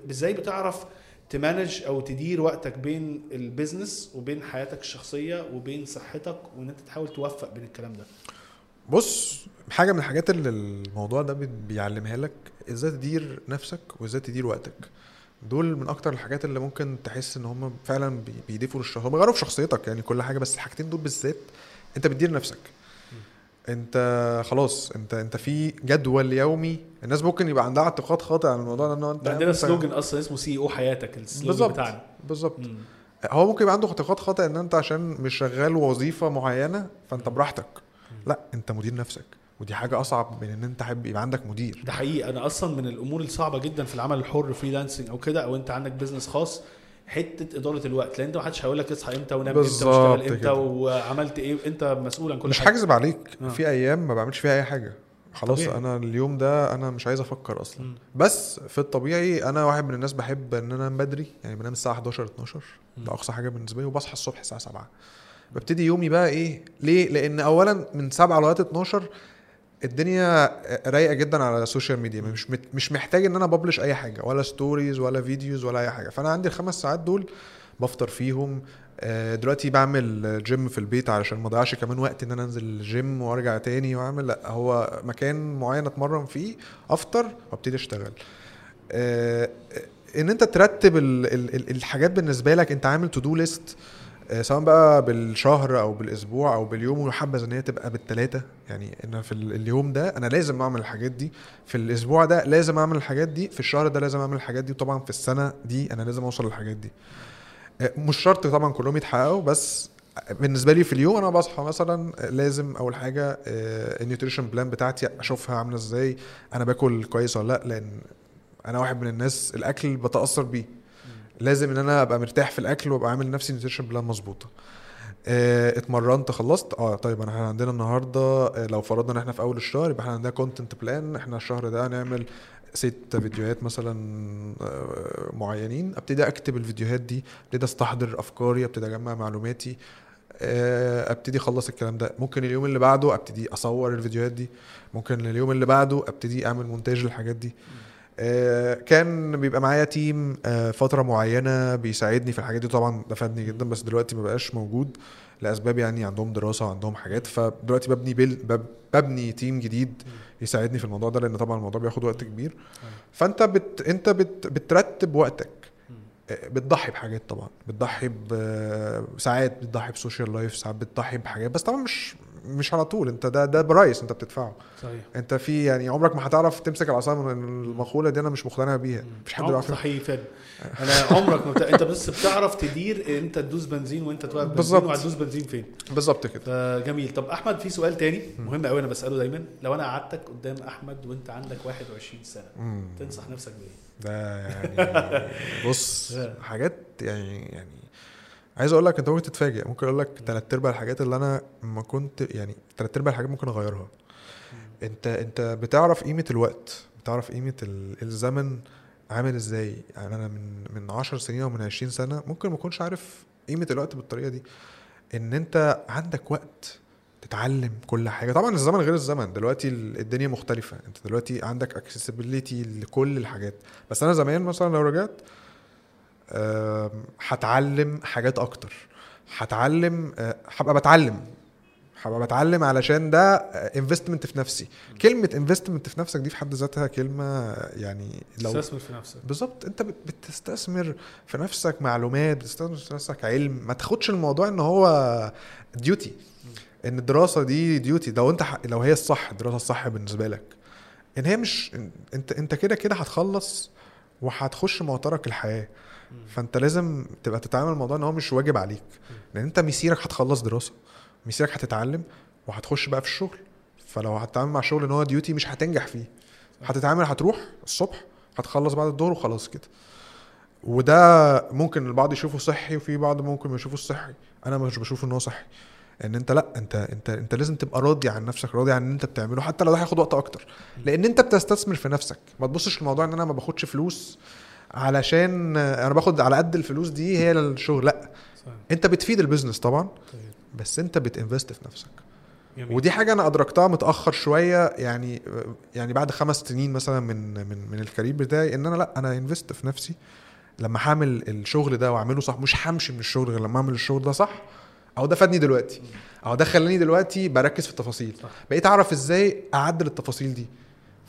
إزاي بتعرف ت manage أو تدير وقتك بين ال business وبين حياتك الشخصية وبين صحتك وإن أنت تحاول توفق بين الكلام ده. بص حاجة من الحاجات اللي الموضوع ده بي- بيعلمها لك إزاي تدير نفسك وإزاي تدير وقتك. دول من أكتر الحاجات اللي ممكن تحس إن هم فعلا بي- بيضيفوا للشخص هم بيغيروا في شخصيتك يعني كل حاجة بس الحاجتين دول بالذات أنت بتدير نفسك. انت خلاص انت انت في جدول يومي. الناس ممكن يبقى عندها اعتقاد خاطئ عن الموضوع ده إن انت عندنا slogan أصلا اسمه CEO حياتك ال slogan بتاعنا. بالظبط. هو ممكن يبقى عنده اعتقاد خاطئ إن أنت عشان مش شغال وظيفة معينة فأنت براحتك. لا أنت مدير نفسك ودي حاجة أصعب من إن أنت حابب يبقى عندك مدير. ده حقيقي. أنا أصلا من الأمور الصعبة جدا في العمل الحر freelancing أو كده أو أنت عندك business خاص حتة إدارة الوقت لأن أنت ما حدش هيقول لك اصحى إمتى ونام إمتى واشتغل إمتى. وعملت إيه أنت مسؤول عن كل مش حاجة هكذب عليك آه. في أيام ما بعملش فيها أي حاجة خلاص طبيعي. أنا اليوم ده أنا مش عايز أفكر أصلا مم. بس في الطبيعي أنا واحد من الناس بحب إن أنا أنام بدري يعني بنام الساعة 11 12 مم. ده أقصى حاجة بالنسبة لي وبصحى الصبح الساعة 7 ببتدي يومي بقى إيه ليه لأن اولا من 7 لغاية 12 الدنيا رايقة جدا على السوشيال ميديا مش مش محتاج إن أنا ب publish أي حاجة ولا stories ولا videos ولا أي حاجة. فأنا عندي الخمس ساعات دول بفطر فيهم. آه، دلوقتي بعمل جيم في البيت علشان ما أضيعش كمان وقت إن أنا أنزل الجيم وأرجع تاني وأعمل. لأ هو مكان معين أتمرن فيه أفطر وأبتدي أشتغل. آه، إن أنت ترتب ال ال ال الحاجات بالنسبة لك أنت عامل to do list سواء بقى بالشهر أو بالأسبوع أو باليوم وحبذ إن هي تبقى بالثلاثه يعني إن في ال- اليوم ده أنا لازم أعمل الحاجات دي. في الأسبوع ده لازم أعمل الحاجات دي. في الشهر ده لازم أعمل الحاجات دي. وطبعا في السنة دي أنا لازم أوصل للحاجات دي. آه، مش شرط طبعا كلهم يتحققوا بس بالنسبة لي في اليوم أنا بصحى مثلا لازم أول حاجة ال nutrition plan بتاعتي أشوفها عاملة إزاي أنا باكل كويس ولا لأ. لأن أنا واحد من الناس الأكل بتأثر بيه. لازم إن أنا أبقى مرتاح في الأكل وأبقى عامل لنفسي nutrition plan مظبوطة. آه، اتمرنت خلصت؟ آه طيب إحنا عندنا النهارده آه، لو فرضنا إن إحنا في أول الشهر يبقى إحنا عندنا content plan إحنا الشهر ده هنعمل ست فيديوهات مثلا آه، معينين. أبتدي أكتب الفيديوهات دي أبتدي أستحضر أفكاري أبتدي أجمع معلوماتي. آه، أبتدي أخلص الكلام ده. ممكن اليوم اللي بعده أبتدي أصور الفيديوهات دي. ممكن اليوم اللي بعده أبتدي أعمل مونتاج للحاجات دي. كان بيبقى معايا team آه، فترة معينة بيساعدني في الحاجات دي. طبعا ده فادني جدا بس دلوقتي ما بقاش موجود لأسباب يعني عندهم دراسة وعندهم حاجات. فدلوقتي ببني بب- ببني team جديد يساعدني في الموضوع ده لأن طبعا الموضوع بياخد وقت كبير. فأنت بت أنت بت بترتب وقتك. آه، بتضحي بحاجات طبعا بتضحي ساعات بتضحي ب social life ساعات بتضحي بحاجات بس طبعا مش مش على طول انت ده ده price انت بتدفعه. صحيح. انت في يعني عمرك ما هتعرف تمسك العصاية من المقولة دي أنا مش مقتنع بيها. مش حد بيعرف صحيح فعلا. أنا عمرك ما بت... أنت بس بتعرف تدير أنت تدوس بنزين وأنت توقف بنزين بالظبط. وهتدوس بنزين فين. بالظبط كده. فجميل. طب أحمد في سؤال تاني مهم قوي أنا بسأله دايما. لو أنا قعدتك قدام أحمد وأنت عندك 21 سنة مم. تنصح نفسك بإيه؟ ده يعني بص حاجات يعني يعني عايز أقول لك أنت ممكن تتفاجئ ممكن أقول لك تلات أرباع الحاجات اللي أنا ما كنت يعني تلات أرباع الحاجات ممكن أغيرها. أنت أنت بتعرف قيمة الوقت بتعرف قيمة ال- الزمن عامل إزاي. يعني أنا من من 10 سنين أو من 20 سنة ممكن ما أكونش عارف قيمة الوقت بالطريقة دي. إن أنت عندك وقت تتعلم كل حاجة. طبعا الزمن غير الزمن دلوقتي ال- الدنيا مختلفة. أنت دلوقتي عندك accessibility لكل الحاجات. بس أنا زمان مثلا لو رجعت هتعلم حاجات أكتر. هتعلم آه، هبقى بتعلم. هبقى بتعلم علشان ده investment في نفسي. كلمة investment في نفسك دي في حد ذاتها كلمة يعني لو استثمر في نفسك. بالظبط. انت بت- بتستثمر في نفسك معلومات بتستثمر في نفسك علم. ما تاخدش الموضوع إن هو duty إن الدراسة دي duty لو انت لو هي الصح الدراسة الصح بالنسبة لك. إن هي مش انت انت كده كده هتخلص وهتخش معترك الحياة. فانت لازم تبقى تتعامل الموضوع ان هو مش واجب عليك. لأن انت مسيرك هتخلص دراسة مسيرك هتتعلم وهتخش بقى في الشغل. فلو هتتعامل مع الشغل ان هو ديوتي مش هتنجح فيه. هتتعامل هتروح الصبح هتخلص بعد الظهر وخلاص كده. وده ممكن البعض يشوفه صحي وفي بعض ممكن ما يشوفوش صحي. أنا مش بشوف ان هو صحي. ان انت لا انت انت انت لازم تبقى راضي عن نفسك راضي عن اللي انت بتعمله. حتى لو ده هياخد وقت أكتر. لأن انت بتستثمر في نفسك. ما تبصش للموضوع ان أنا ما باخدش فلوس علشان أنا باخد على قد الفلوس دي هي الشغل لا صحيح. انت بتفيد ال business طبعا طيب. بس انت بت invest في نفسك جميل. ودي حاجة أنا أدركتها متأخر شوية يعني يعني بعد خمس سنين مثلا من من من ال career بتاعي إن أنا لا أنا invest في نفسي لما هعمل الشغل ده وأعمله صح مش همشي من الشغل غير لما أعمل الشغل ده صح أو ده فادني دلوقتي أو ده خلاني دلوقتي بركز في التفاصيل صح. بقيت أعرف إزاي أعدل التفاصيل دي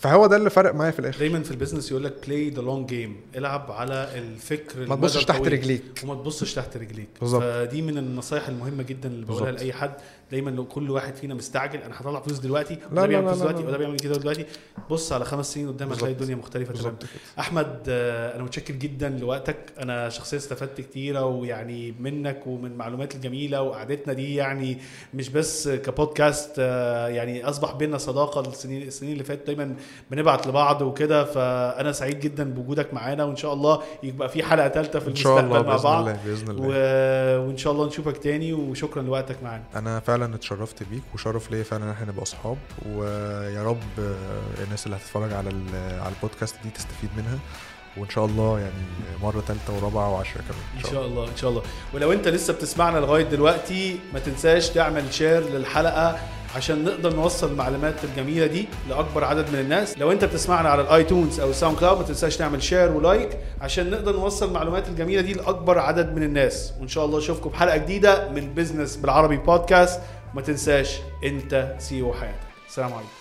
فهو ده اللي فرق معايا في الآخر دايما في ال business يقول لك play the long game العب على الفكر ما تبصش تحت. رجليك وما تبصش تحت رجليك بالظبط. فدي من النصايح المهمة جدا اللي بقولها. لأي حد دايما لو كل واحد فينا مستعجل أنا هطلع فلوس دلوقتي لا، وده بيعمل فلوس دلوقتي. وده بيعمل كده دلوقتي. بص على خمس سنين قدام هتلاقي. الدنيا مختلفة تماما. أحمد آه، أنا متشكر جدا لوقتك. أنا شخصيا استفدت كتيرة ويعني منك ومن المعلومات الجميلة وقعدتنا دي يعني مش بس كبودكاست آه، يعني أصبح بينا صداقة السنين السنين اللي فاتت دايما بنبعت لبعض وكده. فأنا سعيد جدا بوجودك معانا وإن شاء الله يبقى في حلقة ثالثه في المستقبل مع بعض. الله بإذن الله. و... وإن شاء الله نشوفك تاني وشكرا لوقتك معانا. أنا فعلا اتشرفت بيك وشرف ليا فعلا إن إحنا نبقى أصحاب. ويا رب آه، الناس اللي هتتفرج على ال- على البودكاست دي تستفيد منها. وإن شاء الله يعني مرة ثالثه ورابعة وعشرة كمان. إن شاء الله. إن شاء الله. ولو أنت لسه بتسمعنا لغاية دلوقتي ما تنساش تعمل share للحلقة. عشان نقدر نوصل المعلومات الجميلة دي لأكبر عدد من الناس. لو انت بتسمعنا على ال iTunes أو ال SoundCloud ما تنساش تعمل share و like عشان نقدر نوصل المعلومات الجميلة دي لأكبر عدد من الناس. وإن شاء الله أشوفكم بحلقة جديدة من business بالعربي بودكاست ما تنساش انت سي حياتك. السلام عليكم.